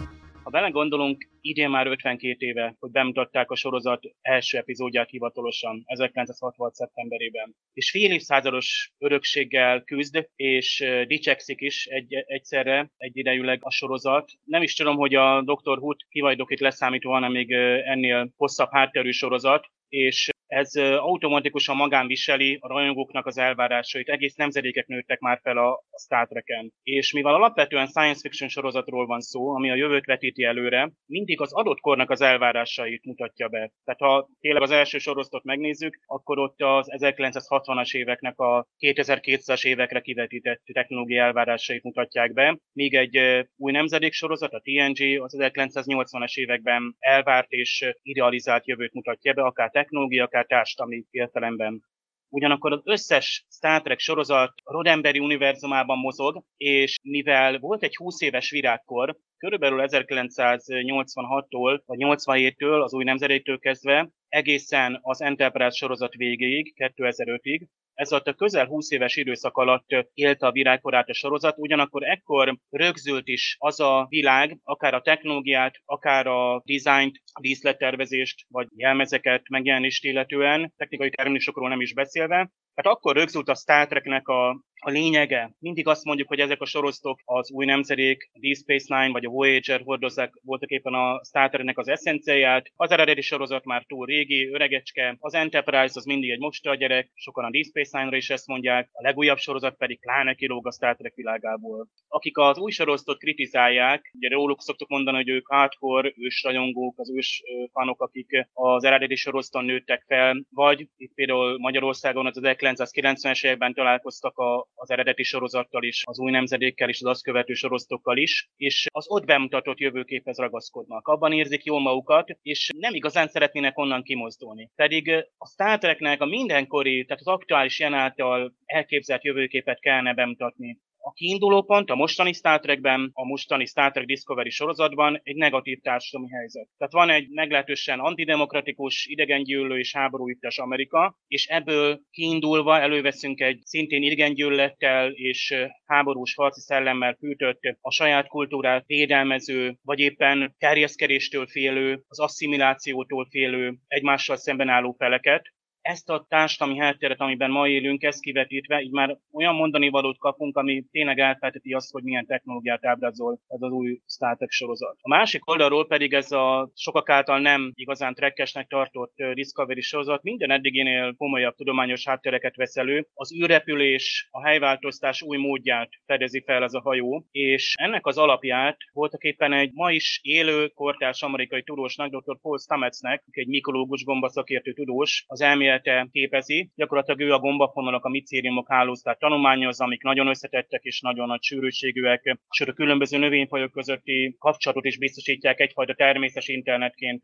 Belegondolunk, idén már 52 éve, hogy bemutatták a sorozat első epizódját hivatalosan, 1966. szeptemberében. És fél évszázados örökséggel küzd, és dicsekszik is egy, egyszerre, egyidejűleg a sorozat. Nem is tudom, hogy a Dr. Hood kivajdokit leszámítva van még ennél hosszabb hátterű sorozat, és ez automatikusan magán viseli a rajongóknak az elvárásait. Egész nemzedékek nőttek már fel a, a Star Trek-en. És mivel alapvetően science fiction sorozatról van szó, ami a jövőt vetíti előre, mindig az adott kornak az elvárásait mutatja be. Tehát ha tényleg az első sorozatot megnézzük, akkor ott az 1960-as éveknek a 2200-as évekre kivetített technológiai elvárásait mutatják be, míg egy új nemzedék sorozat, a TNG, az 1980-as években elvárt és idealizált jövőt mutatja be, akár technológia, akár társadalmi értelemben. Ugyanakkor az összes Star Trek sorozat a Rodemberi univerzumában mozog, és mivel volt egy 20 éves virágkor, körülbelül 1986-tól vagy 87-től, az új nemzedéktől kezdve, egészen az Enterprise sorozat végéig, 2005-ig, ez alatt a közel 20 éves időszak alatt élte a virágkorát a sorozat, ugyanakkor ekkor rögzült is az a világ, akár a technológiát, akár a dizájnt, díszlettervezést, vagy jelmezeket megjelenést illetően, technikai terminusokról nem is beszélve, tehát akkor rögzült a Star Treknek a, a lényege. Mindig azt mondjuk, hogy ezek a sorosztok az új nemzedék, a Deep Space Nine vagy a Voyager hordozzák voltak éppen a Star Treknek az eszenciáját. Az eredeti sorozat már túl régi, öregecske, az Enterprise az mindig egy mosta gyerek, sokan a Deep Space Nine-ra is ezt mondják, a legújabb sorozat pedig pláne kilóg a Star Trek világából. Akik az új sorozatot kritizálják, ugye róluk szoktuk mondani, hogy ők hardcore, ős rajongók, az ős fanok, akik az eredeti sorozaton nőttek fel, vagy itt például Magyarországon az 1990-es években találkoztak a, az eredeti sorozattal is, az új nemzedékkel is, az azt követő sorozatokkal is, és az ott bemutatott jövőképhez ragaszkodnak. Abban érzik jól magukat, és nem igazán szeretnének onnan kimozdulni. Pedig a Star Treknek a mindenkori, tehát az aktuális jelen által elképzelt jövőképet kellene bemutatni a kiinduló pont a mostani Star Trekben, a mostani Star Trek Discovery sorozatban egy negatív társadalmi helyzet. Tehát van egy meglehetősen antidemokratikus, idegengyűlő és háborúittes Amerika, és ebből kiindulva előveszünk egy szintén idegengyűlölettel és háborús harci szellemmel fűtött, a saját kultúrát védelmező, vagy éppen terjeszkedéstől félő, az asszimilációtól félő, egymással szemben álló feleket, ezt a társadalmi hátteret, amiben ma élünk, ezt kivetítve, így már olyan mondani valót kapunk, ami tényleg elfelteti azt, hogy milyen technológiát ábrázol ez az új Star sorozat. A másik oldalról pedig ez a sokak által nem igazán trekkesnek tartott Discovery sorozat minden eddiginél komolyabb tudományos háttereket vesz elő. Az űrrepülés, a helyváltoztás új módját fedezi fel ez a hajó, és ennek az alapját voltak éppen egy ma is élő kortárs amerikai tudósnak, dr. Paul Stametsnek, egy mikológus gombaszakértő tudós, az elmélet elmélete képezi. Gyakorlatilag ő a gombafonalak, a micériumok hálóztát tanulmányozza, amik nagyon összetettek és nagyon nagy sűrűségűek, és a különböző növényfajok közötti kapcsolatot is biztosítják, egyfajta természetes internetként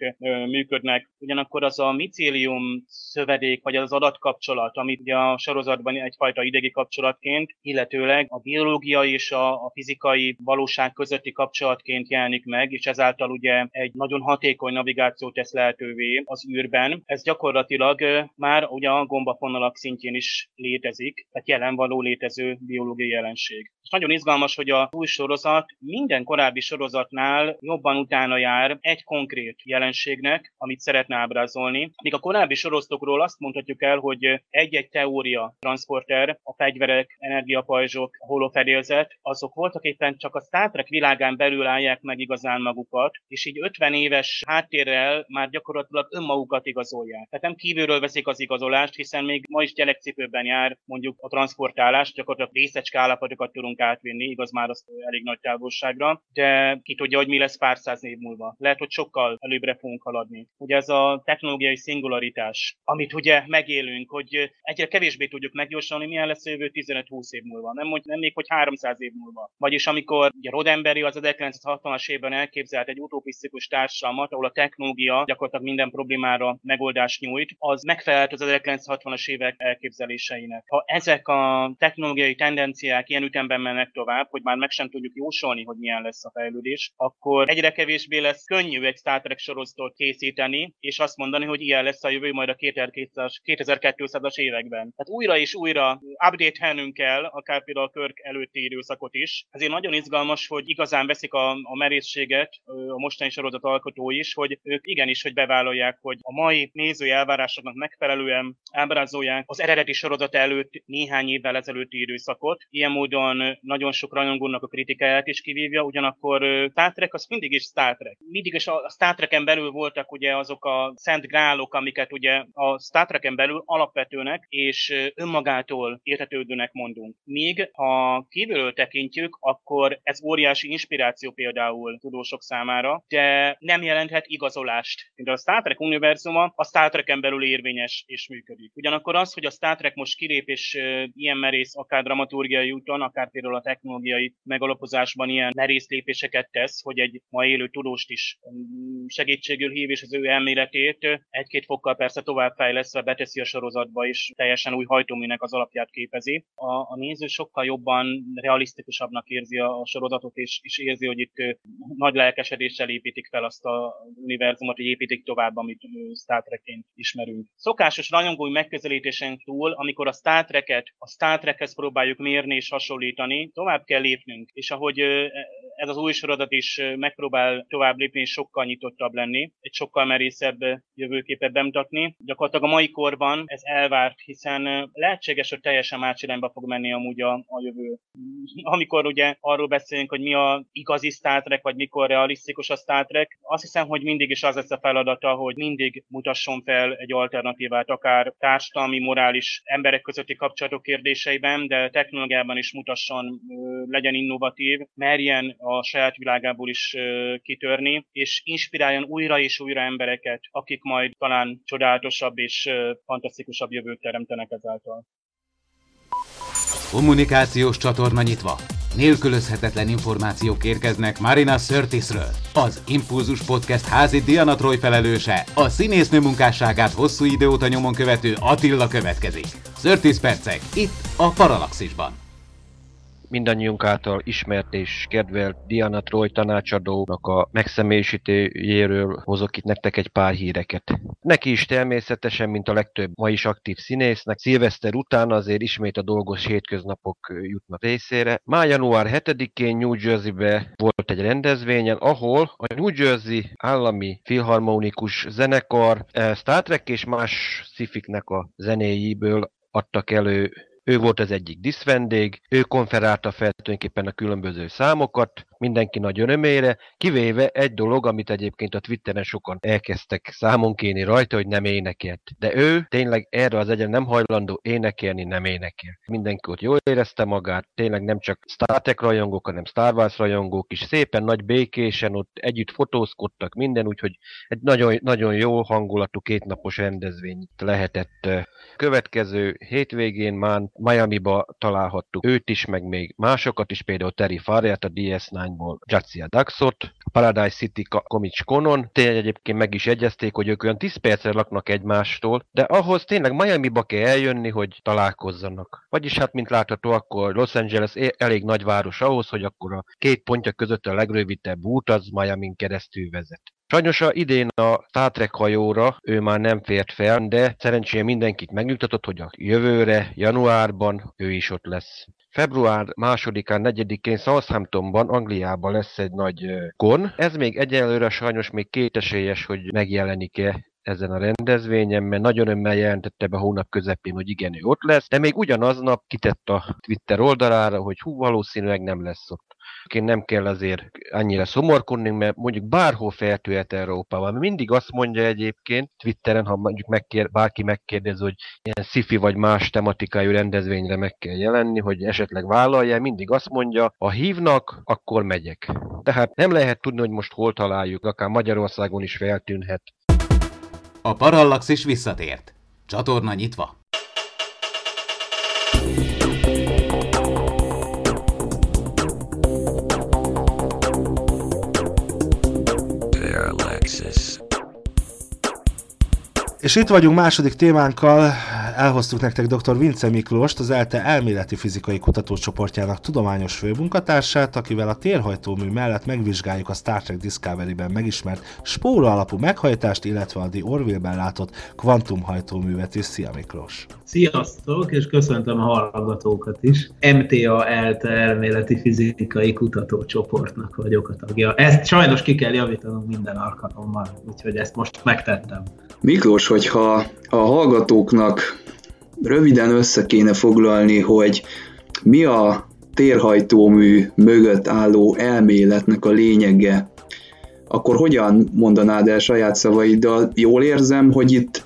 működnek. Ugyanakkor az a micélium szövedék, vagy az adatkapcsolat, amit a sorozatban egyfajta idegi kapcsolatként, illetőleg a biológia és a, a fizikai valóság közötti kapcsolatként jelenik meg, és ezáltal ugye egy nagyon hatékony navigációt tesz lehetővé az űrben. Ez gyakorlatilag már ugye a gombafonalak szintjén is létezik, tehát jelen való létező biológiai jelenség. És nagyon izgalmas, hogy a új sorozat minden korábbi sorozatnál jobban utána jár egy konkrét jelenségnek, amit szeretne ábrázolni. Míg a korábbi sorozatokról azt mondhatjuk el, hogy egy-egy teória, transporter, a fegyverek, energiapajzsok, a holofedélzet, azok voltak éppen csak a Star Trek világán belül állják meg igazán magukat, és így 50 éves háttérrel már gyakorlatilag önmagukat igazolják. Tehát nem kívülről veszik az igazolást, hiszen még ma is gyerekcipőben jár mondjuk a transportálás, gyakorlatilag részecske állapotokat tudunk átvinni, igaz már az elég nagy távolságra, de ki tudja, hogy mi lesz pár száz év múlva. Lehet, hogy sokkal előbbre fogunk haladni. Ugye ez a technológiai szingularitás, amit ugye megélünk, hogy egyre kevésbé tudjuk megjósolni, milyen lesz jövő 15-20 év múlva, nem, nem még, hogy 300 év múlva. Vagyis amikor ugye Rodemberi az 1960-as évben elképzelt egy utopisztikus társadalmat, ahol a technológia gyakorlatilag minden problémára megoldást nyújt, az megfelelt az 1960-as évek elképzeléseinek. Ha ezek a technológiai tendenciák ilyen ütemben mennek tovább, hogy már meg sem tudjuk jósolni, hogy milyen lesz a fejlődés, akkor egyre kevésbé lesz könnyű egy Star Trek sorozatot készíteni, és azt mondani, hogy ilyen lesz a jövő majd a 2200-as években. Tehát újra és újra update kell, akár például a Körk előtti időszakot is. Ezért nagyon izgalmas, hogy igazán veszik a, a merészséget a mostani sorozat alkotói is, hogy ők igenis, hogy bevállalják, hogy a mai nézői elvárásoknak megfelelően ábrázolják az eredeti sorozat előtt néhány évvel ezelőtti időszakot. Ilyen módon nagyon sok rajongónak a kritikáját is kivívja, ugyanakkor Star Trek az mindig is Star Trek. Mindig is a Star Treken belül voltak ugye azok a szent grálok, amiket ugye a Star Treken belül alapvetőnek és önmagától értetődőnek mondunk. Míg ha kívülről tekintjük, akkor ez óriási inspiráció például tudósok számára, de nem jelenthet igazolást. Mint a Star Trek univerzuma a Star Treken belül érvényes és működik. Ugyanakkor az, hogy a Star Trek most kilép és ilyen merész, akár dramaturgiai úton, akár például a technológiai megalapozásban ilyen merész lépéseket tesz, hogy egy ma élő tudóst is mm, segítségül hív, és az ő elméletét egy-két fokkal persze továbbfejlesztve beteszi a sorozatba, és teljesen új hajtóműnek az alapját képezi. A, a néző sokkal jobban realisztikusabbnak érzi a, a sorozatot, és, és érzi, hogy itt nagy lelkesedéssel építik fel azt a univerzumot, hogy építik tovább, amit Star Trekként ismerünk. Szokásos rajongói megközelítésen túl, amikor a Star Trek-et a Star Trekhez próbáljuk mérni és hasonlítani, tovább kell lépnünk. És ahogy ez az új sorozat is megpróbál tovább lépni és sokkal nyitottabb lenni, egy sokkal merészebb jövőképet bemutatni. Gyakorlatilag a mai korban ez elvárt, hiszen lehetséges, hogy teljesen más irányba fog menni amúgy a, a jövő. [laughs] Amikor ugye arról beszélünk, hogy mi a igazi Star Trek, vagy mikor realisztikus a Star Trek, azt hiszem, hogy mindig is az lesz a feladata, hogy mindig mutasson fel egy alternatívát, akár társadalmi, morális, emberek közötti kapcsolatok kérdéseiben, de technológiában is mutasson, legyen innovatív, merjen a saját világából is kitörni, és inspiráljon újra és újra embereket, akik majd talán csodálatosabb és fantasztikusabb jövőt teremtenek ezáltal. Kommunikációs csatorna nyitva. Nélkülözhetetlen információk érkeznek Marina Sörtisről. Az Impulzus Podcast házi Diana Troy felelőse, a színésznő munkásságát hosszú idő óta nyomon követő Attila következik. Sörtis percek, itt a Paralaxisban mindannyiunk által ismert és kedvelt Diana Troy tanácsadónak a megszemélyisítőjéről hozok itt nektek egy pár híreket. Neki is természetesen, mint a legtöbb ma is aktív színésznek, szilveszter után azért ismét a dolgos hétköznapok jutnak részére. Már január 7-én New Jersey-be volt egy rendezvényen, ahol a New Jersey állami filharmonikus zenekar eh, Star Trek és más szifiknek a zenéjéből adtak elő ő volt az egyik diszvendég, ő konferálta fel tulajdonképpen a különböző számokat, mindenki nagy örömére, kivéve egy dolog, amit egyébként a Twitteren sokan elkezdtek számon kéni rajta, hogy nem énekelt. De ő tényleg erre az egyen nem hajlandó énekelni, nem énekel. Mindenki ott jól érezte magát, tényleg nem csak Star Trek rajongók, hanem Star Wars rajongók is szépen nagy békésen ott együtt fotózkodtak minden, úgyhogy egy nagyon, nagyon jó hangulatú kétnapos rendezvény lehetett. Következő hétvégén már Miami-ba találhattuk őt is, meg még másokat is, például Terry Farriat a DS9-ból, Jatsia Daxot, Paradise City Comics Conon, tényleg egyébként meg is egyezték, hogy ők olyan 10 percre laknak egymástól, de ahhoz tényleg Miami-ba kell eljönni, hogy találkozzanak. Vagyis hát, mint látható, akkor Los Angeles elég nagy város ahhoz, hogy akkor a két pontja között a legrövidebb út az Miami-n keresztül vezet. Sajnos a idén a Star Trek hajóra ő már nem fért fel, de szerencsére mindenkit megnyugtatott, hogy a jövőre, januárban ő is ott lesz. Február másodikán, negyedikén Southamptonban, Angliában lesz egy nagy kon. Ez még egyelőre sajnos még kétesélyes, hogy megjelenik-e ezen a rendezvényen, mert nagyon örömmel jelentette be hónap közepén, hogy igen, ő ott lesz, de még ugyanaznap kitett a Twitter oldalára, hogy hú, valószínűleg nem lesz ott. Én nem kell azért annyira szomorkodni, mert mondjuk bárhol feltűhet Európában. Mindig azt mondja egyébként Twitteren, ha mondjuk megkér, bárki megkérdez, hogy ilyen sci vagy más tematikájú rendezvényre meg kell jelenni, hogy esetleg vállalja, mindig azt mondja, ha hívnak, akkor megyek. Tehát nem lehet tudni, hogy most hol találjuk, akár Magyarországon is feltűnhet. A Parallax is visszatért. Csatorna nyitva. És itt vagyunk második témánkkal, elhoztuk nektek dr. Vince Miklóst, az ELTE elméleti fizikai kutatócsoportjának tudományos főmunkatársát, akivel a térhajtómű mellett megvizsgáljuk a Star Trek Discovery-ben megismert spóra alapú meghajtást, illetve a The Orville-ben látott kvantumhajtóművet is. Szia Miklós! Sziasztok, és köszöntöm a hallgatókat is. MTA ELTE elméleti fizikai kutatócsoportnak vagyok a tagja. Ezt sajnos ki kell javítanunk minden alkalommal, úgyhogy ezt most megtettem. Miklós, hogyha a hallgatóknak röviden össze kéne foglalni, hogy mi a térhajtómű mögött álló elméletnek a lényege, akkor hogyan mondanád el saját szavaiddal? Jól érzem, hogy itt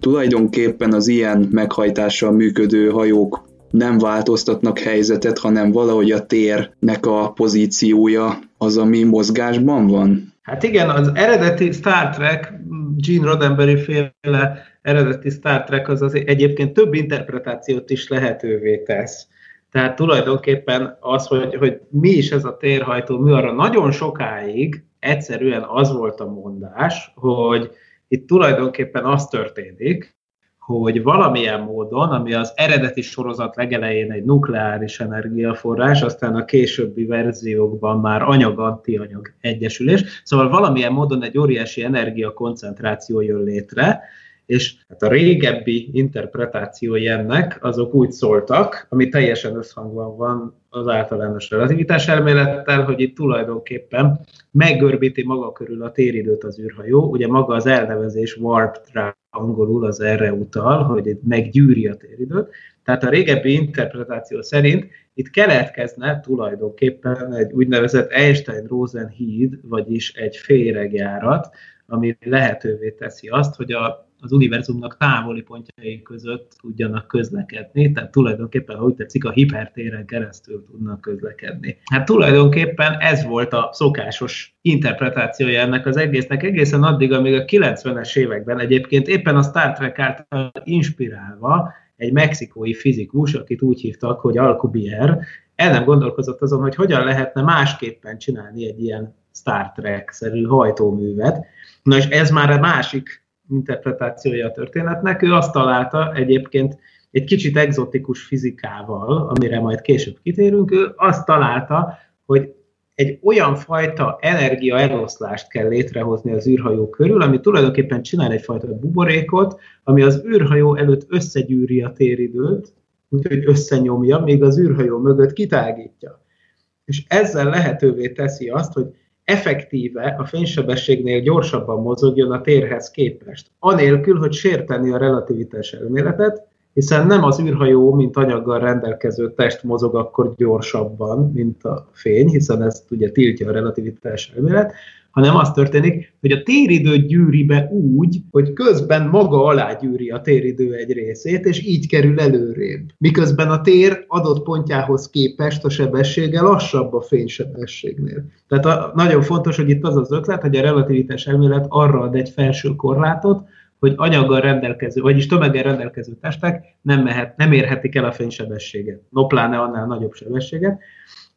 tulajdonképpen az ilyen meghajtással működő hajók nem változtatnak helyzetet, hanem valahogy a térnek a pozíciója az, ami mozgásban van? Hát igen, az eredeti Star Trek, Gene Roddenberry féle eredeti Star Trek az, az egyébként több interpretációt is lehetővé tesz. Tehát tulajdonképpen az, hogy, hogy mi is ez a térhajtó mű, arra nagyon sokáig egyszerűen az volt a mondás, hogy itt tulajdonképpen az történik, hogy valamilyen módon, ami az eredeti sorozat legelején egy nukleáris energiaforrás, aztán a későbbi verziókban már anyag-antianyag egyesülés, szóval valamilyen módon egy óriási energiakoncentráció jön létre, és hát a régebbi interpretációi ennek azok úgy szóltak, ami teljesen összhangban van az általános relativitás elmélettel, hogy itt tulajdonképpen meggörbíti maga körül a téridőt az űrhajó, ugye maga az elnevezés warp angolul az erre utal, hogy meggyűri a téridőt, tehát a régebbi interpretáció szerint itt keletkezne tulajdonképpen egy úgynevezett Einstein-Rosen híd, vagyis egy féregjárat, ami lehetővé teszi azt, hogy a az univerzumnak távoli pontjai között tudjanak közlekedni, tehát tulajdonképpen, ha úgy tetszik, a hipertéren keresztül tudnak közlekedni. Hát tulajdonképpen ez volt a szokásos interpretációja ennek az egésznek, egészen addig, amíg a 90-es években egyébként éppen a Star Trek által inspirálva egy mexikói fizikus, akit úgy hívtak, hogy Alcubierre, el nem gondolkozott azon, hogy hogyan lehetne másképpen csinálni egy ilyen Star Trek-szerű hajtóművet. Na és ez már a másik interpretációja a történetnek. Ő azt találta egyébként egy kicsit egzotikus fizikával, amire majd később kitérünk, ő azt találta, hogy egy olyan fajta energia eloszlást kell létrehozni az űrhajó körül, ami tulajdonképpen csinál egyfajta buborékot, ami az űrhajó előtt összegyűri a téridőt, úgyhogy összenyomja, még az űrhajó mögött kitágítja. És ezzel lehetővé teszi azt, hogy effektíve a fénysebességnél gyorsabban mozogjon a térhez képest, anélkül, hogy sérteni a relativitás elméletet, hiszen nem az űrhajó, mint anyaggal rendelkező test mozog akkor gyorsabban, mint a fény, hiszen ezt ugye tiltja a relativitás elmélet, hanem az történik, hogy a téridő gyűri be úgy, hogy közben maga alá gyűri a téridő egy részét, és így kerül előrébb. Miközben a tér adott pontjához képest a sebessége lassabb a fénysebességnél. Tehát a, nagyon fontos, hogy itt az az ötlet, hogy a relativitás elmélet arra ad egy felső korlátot, hogy anyaggal rendelkező, vagyis tömeggel rendelkező testek nem, mehet, nem érhetik el a fénysebességet, no pláne annál nagyobb sebességet,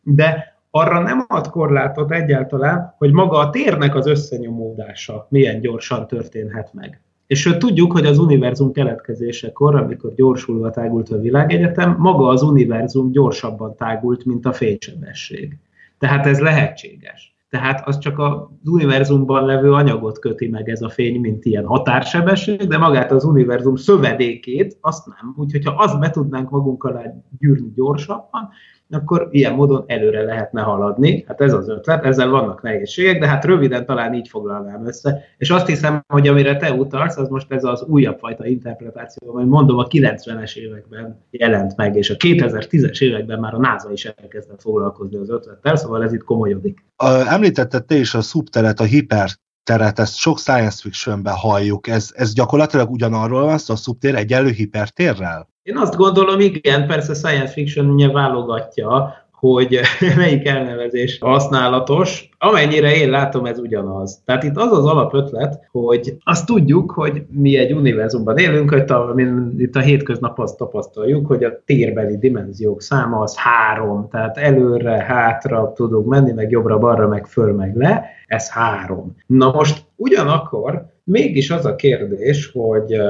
de arra nem ad korlátot egyáltalán, hogy maga a térnek az összenyomódása milyen gyorsan történhet meg. És sőt, tudjuk, hogy az univerzum keletkezésekor, amikor gyorsulva tágult a világegyetem, maga az univerzum gyorsabban tágult, mint a fénysebesség. Tehát ez lehetséges. Tehát az csak az univerzumban levő anyagot köti meg ez a fény, mint ilyen határsebesség, de magát az univerzum szövedékét, azt nem. Úgyhogy ha azt be tudnánk magunk gyűrni gyorsabban, akkor ilyen módon előre lehetne haladni. Hát ez az ötlet, ezzel vannak nehézségek, de hát röviden talán így foglalnám össze. És azt hiszem, hogy amire te utalsz, az most ez az újabb fajta interpretáció, amit mondom, a 90-es években jelent meg, és a 2010-es években már a NASA is elkezdett foglalkozni az ötlettel, szóval ez itt komolyodik. Említetted te is a szubteret, a hiper teret, ezt sok science fictionben halljuk, ez, ez gyakorlatilag ugyanarról van szó, a szubtér egyenlő hipertérrel? Én azt gondolom, igen, persze science fiction ugye válogatja, hogy [laughs] melyik elnevezés használatos. Amennyire én látom, ez ugyanaz. Tehát itt az az alapötlet, hogy azt tudjuk, hogy mi egy univerzumban élünk, hogy a, itt a hétköznap azt tapasztaljuk, hogy a térbeli dimenziók száma az három, tehát előre, hátra tudunk menni, meg jobbra-balra, meg föl, meg le, ez három. Na most ugyanakkor mégis az a kérdés, hogy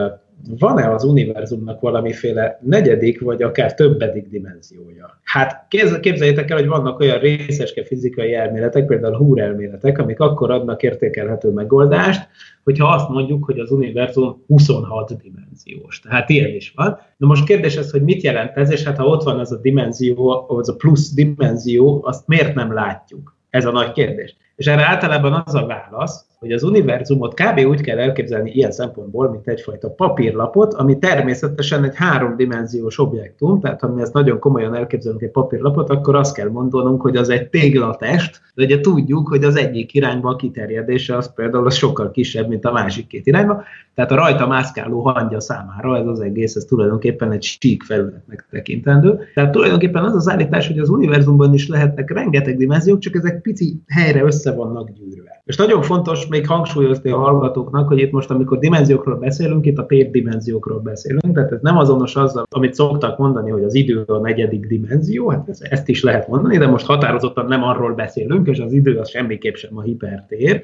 van-e az univerzumnak valamiféle negyedik, vagy akár többedik dimenziója? Hát képzeljétek el, hogy vannak olyan részeske fizikai elméletek, például Húr elméletek, amik akkor adnak értékelhető megoldást, hogyha azt mondjuk, hogy az univerzum 26 dimenziós. Tehát ilyen is van. Na most kérdés ez, hogy mit jelent ez, és hát ha ott van az a dimenzió, az a plusz dimenzió, azt miért nem látjuk? Ez a nagy kérdés. És erre általában az a válasz, hogy az univerzumot kb. úgy kell elképzelni ilyen szempontból, mint egyfajta papírlapot, ami természetesen egy háromdimenziós objektum, tehát ha mi ezt nagyon komolyan elképzelünk egy papírlapot, akkor azt kell mondanunk, hogy az egy téglatest, de ugye tudjuk, hogy az egyik irányba a kiterjedése az például az sokkal kisebb, mint a másik két irányba, tehát a rajta mászkáló hangya számára ez az egész, ez tulajdonképpen egy sík felületnek tekintendő. Tehát tulajdonképpen az az állítás, hogy az univerzumban is lehetnek rengeteg dimenziók, csak ezek pici helyre össze vannak gyűrve. És nagyon fontos még hangsúlyozni a hallgatóknak, hogy itt most, amikor dimenziókról beszélünk, itt a térdimenziókról beszélünk, tehát ez nem azonos azzal, amit szoktak mondani, hogy az idő a negyedik dimenzió, hát ezt is lehet mondani, de most határozottan nem arról beszélünk, és az idő az semmiképp sem a hipertér,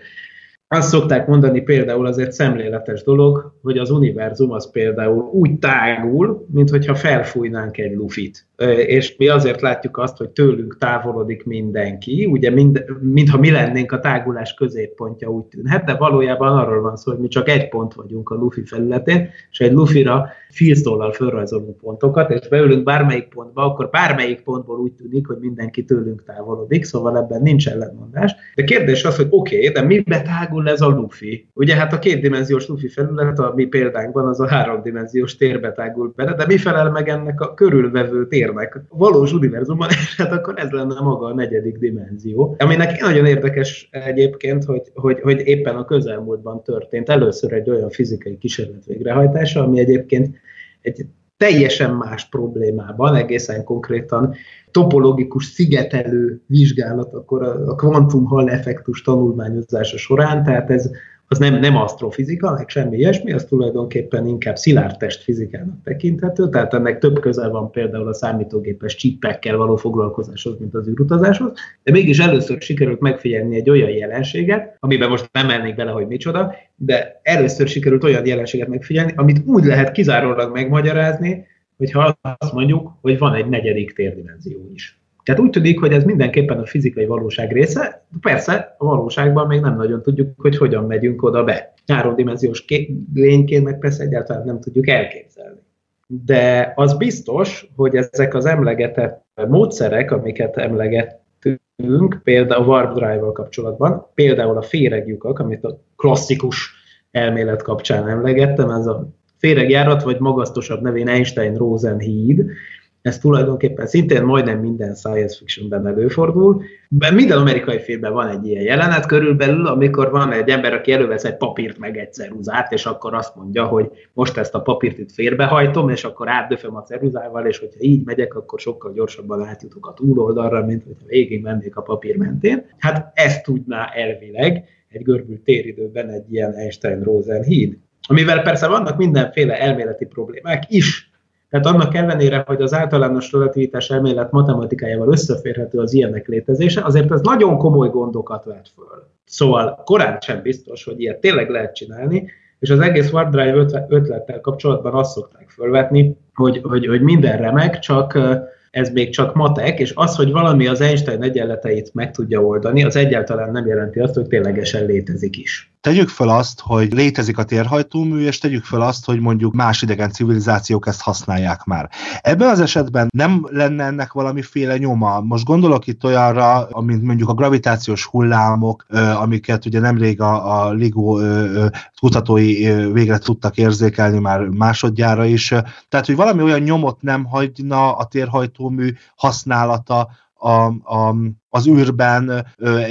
azt szokták mondani például, az egy szemléletes dolog, hogy az univerzum az például úgy tágul, mint hogyha felfújnánk egy lufit. És mi azért látjuk azt, hogy tőlünk távolodik mindenki, ugye mind, mintha mi lennénk a tágulás középpontja úgy tűnhet, de valójában arról van szó, hogy mi csak egy pont vagyunk a lufi felületén, és egy lufira filztollal fölrajzolunk pontokat, és beülünk bármelyik pontba, akkor bármelyik pontból úgy tűnik, hogy mindenki tőlünk távolodik, szóval ebben nincs ellentmondás. De kérdés az, hogy oké, okay, de mibe tágul ez a lufi? Ugye hát a kétdimenziós lufi felület, a mi példánkban, az a háromdimenziós térbe tágul bele, de mi felel meg ennek a körülvevő térnek? A valós univerzumban, [laughs] hát akkor ez lenne maga a negyedik dimenzió. Aminek nagyon érdekes egyébként, hogy, hogy, hogy éppen a közelmúltban történt először egy olyan fizikai kísérlet végrehajtása, ami egyébként egy teljesen más problémában, egészen konkrétan topologikus szigetelő vizsgálat akkor a, a kvantum hall effektus tanulmányozása során, tehát ez az nem, nem asztrofizika, meg semmi ilyesmi, az tulajdonképpen inkább szilárd testfizikának tekinthető, tehát ennek több közel van például a számítógépes csípekkel való foglalkozáshoz, mint az űrutazáshoz, de mégis először sikerült megfigyelni egy olyan jelenséget, amiben most nem mennék bele, hogy micsoda, de először sikerült olyan jelenséget megfigyelni, amit úgy lehet kizárólag megmagyarázni, hogyha azt mondjuk, hogy van egy negyedik térdimenzió is. Tehát úgy tűnik, hogy ez mindenképpen a fizikai valóság része. Persze, a valóságban még nem nagyon tudjuk, hogy hogyan megyünk oda be. Háromdimenziós lényként meg persze egyáltalán nem tudjuk elképzelni. De az biztos, hogy ezek az emlegetett módszerek, amiket emlegettünk, például a Warp Drive-val kapcsolatban, például a féregjukak, amit a klasszikus elmélet kapcsán emlegettem, ez a féregjárat, vagy magasztosabb nevén Einstein-Rosen híd, ez tulajdonképpen szintén majdnem minden science fictionben előfordul. Minden amerikai filmben van egy ilyen jelenet körülbelül, amikor van egy ember, aki elővesz egy papírt meg egy ceruzát, és akkor azt mondja, hogy most ezt a papírt itt félbehajtom, és akkor átdöföm a ceruzával, és hogyha így megyek, akkor sokkal gyorsabban átjutok a túloldalra, mint hogyha végig mennék a papír mentén. Hát ezt tudná elvileg egy görbült téridőben egy ilyen Einstein-Rosen híd. Amivel persze vannak mindenféle elméleti problémák is, tehát annak ellenére, hogy az általános relativitás elmélet matematikájával összeférhető az ilyenek létezése, azért ez nagyon komoly gondokat vet föl. Szóval korán sem biztos, hogy ilyet tényleg lehet csinálni, és az egész Warp Drive ötlettel kapcsolatban azt szokták fölvetni, hogy, hogy, hogy minden remek, csak ez még csak matek, és az, hogy valami az Einstein egyenleteit meg tudja oldani, az egyáltalán nem jelenti azt, hogy ténylegesen létezik is. Tegyük fel azt, hogy létezik a térhajtómű, és tegyük fel azt, hogy mondjuk más idegen civilizációk ezt használják már. Ebben az esetben nem lenne ennek valamiféle nyoma. Most gondolok itt olyanra, amint mondjuk a gravitációs hullámok, amiket ugye nemrég a, a LIGO kutatói végre tudtak érzékelni már másodjára is. Tehát, hogy valami olyan nyomot nem hagyna a térhajtómű használata, a, a, az űrben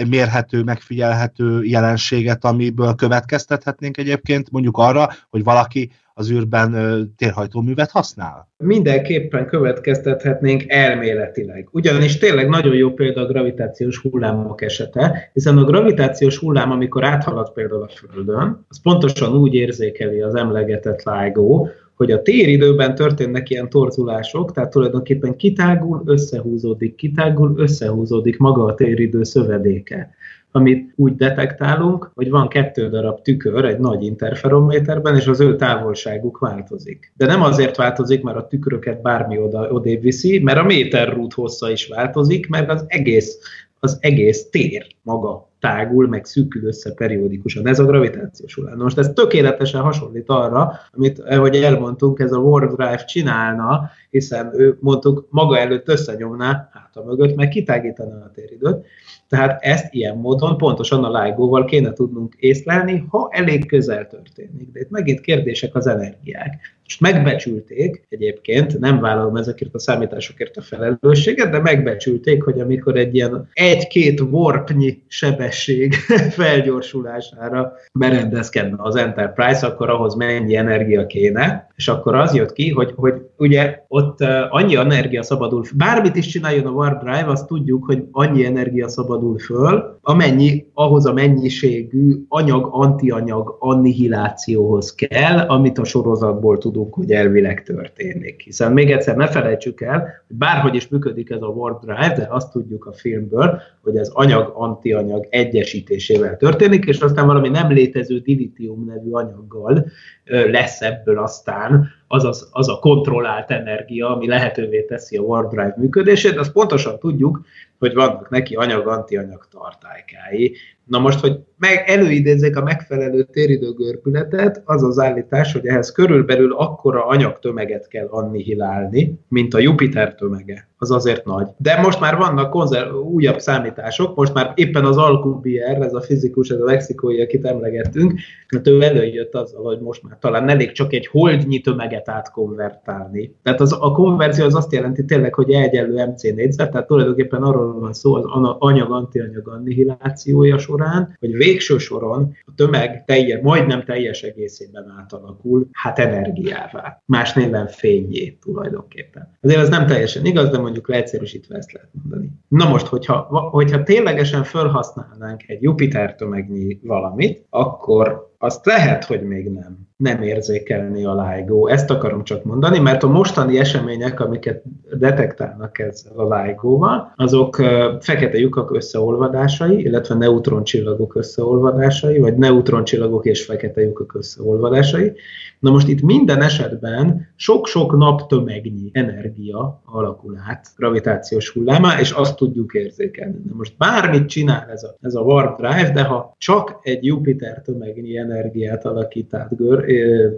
mérhető, megfigyelhető jelenséget, amiből következtethetnénk egyébként mondjuk arra, hogy valaki az űrben térhajtóművet használ? Mindenképpen következtethetnénk elméletileg. Ugyanis tényleg nagyon jó példa a gravitációs hullámok esete, hiszen a gravitációs hullám, amikor áthalad például a Földön, az pontosan úgy érzékeli az emlegetett LIGO, hogy a téridőben történnek ilyen torzulások, tehát tulajdonképpen kitágul, összehúzódik, kitágul, összehúzódik maga a téridő szövedéke amit úgy detektálunk, hogy van kettő darab tükör egy nagy interferométerben, és az ő távolságuk változik. De nem azért változik, mert a tükröket bármi oda, odébb viszi, mert a méterrút hossza is változik, mert az egész, az egész tér maga tágul, meg szűkül össze periódikusan. Ez a gravitációs hullám. Most ez tökéletesen hasonlít arra, amit, ahogy elmondtunk, ez a Warp Drive csinálna, hiszen ő, mondtuk, maga előtt összenyomná, hát a mögött, meg kitágítaná a téridőt. Tehát ezt ilyen módon pontosan a LIGO-val kéne tudnunk észlelni, ha elég közel történik. De itt megint kérdések az energiák. Most megbecsülték egyébként, nem vállalom ezekért a számításokért a felelősséget, de megbecsülték, hogy amikor egy ilyen egy-két warpnyi sebesség [laughs] felgyorsulására berendezkedne az Enterprise, akkor ahhoz mennyi energia kéne, és akkor az jött ki, hogy, hogy ugye ott annyi energia szabadul, bármit is csináljon a Warp Drive, azt tudjuk, hogy annyi energia szabadul föl, amennyi ahhoz a mennyiségű anyag, antianyag annihilációhoz kell, amit a sorozatból tudunk, hogy elvileg történik. Hiszen még egyszer ne felejtsük el, hogy bárhogy is működik ez a Warp Drive, de azt tudjuk a filmből, hogy ez anyag-antianyag egyesítésével történik, és aztán valami nem létező dilitium nevű anyaggal lesz ebből aztán az, az, az a kontrollált energia, ami lehetővé teszi a Warp Drive működését, azt pontosan tudjuk, hogy vannak neki anyag-antianyag tartálykái. Na most, hogy meg előidézzék a megfelelő téridőgörpületet, az az állítás, hogy ehhez körülbelül akkora anyagtömeget kell annihilálni, mint a Jupiter tömege. Az azért nagy. De most már vannak konzerv, újabb számítások, most már éppen az Alcubierre, ez a fizikus, ez a mexikói, akit emlegettünk, mert ő előjött azzal, hogy most már talán elég csak egy holdnyi tömeget átkonvertálni. Tehát az, a konverzió az azt jelenti tényleg, hogy egyenlő MC négyzet, tehát tulajdonképpen arról van szó az anyag-antianyag annihilációja során, hogy végső soron a tömeg teljes, majdnem teljes egészében átalakul, hát energiává. Más néven fényé tulajdonképpen. Azért ez nem teljesen igaz, de mondjuk leegyszerűsítve ezt lehet mondani. Na most, hogyha, hogyha ténylegesen felhasználnánk egy Jupiter tömegnyi valamit, akkor azt lehet, hogy még nem, nem érzékelni a LIGO. Ezt akarom csak mondani, mert a mostani események, amiket detektálnak ezzel a LIGO-val, azok fekete lyukak összeolvadásai, illetve neutroncsillagok összeolvadásai, vagy neutroncsillagok és fekete lyukak összeolvadásai. Na most itt minden esetben sok-sok nap tömegnyi energia alakul át, gravitációs hullámá, és azt tudjuk érzékelni. Na most bármit csinál ez a, ez a warp drive, de ha csak egy Jupiter tömegnyi energiát alakít át gör,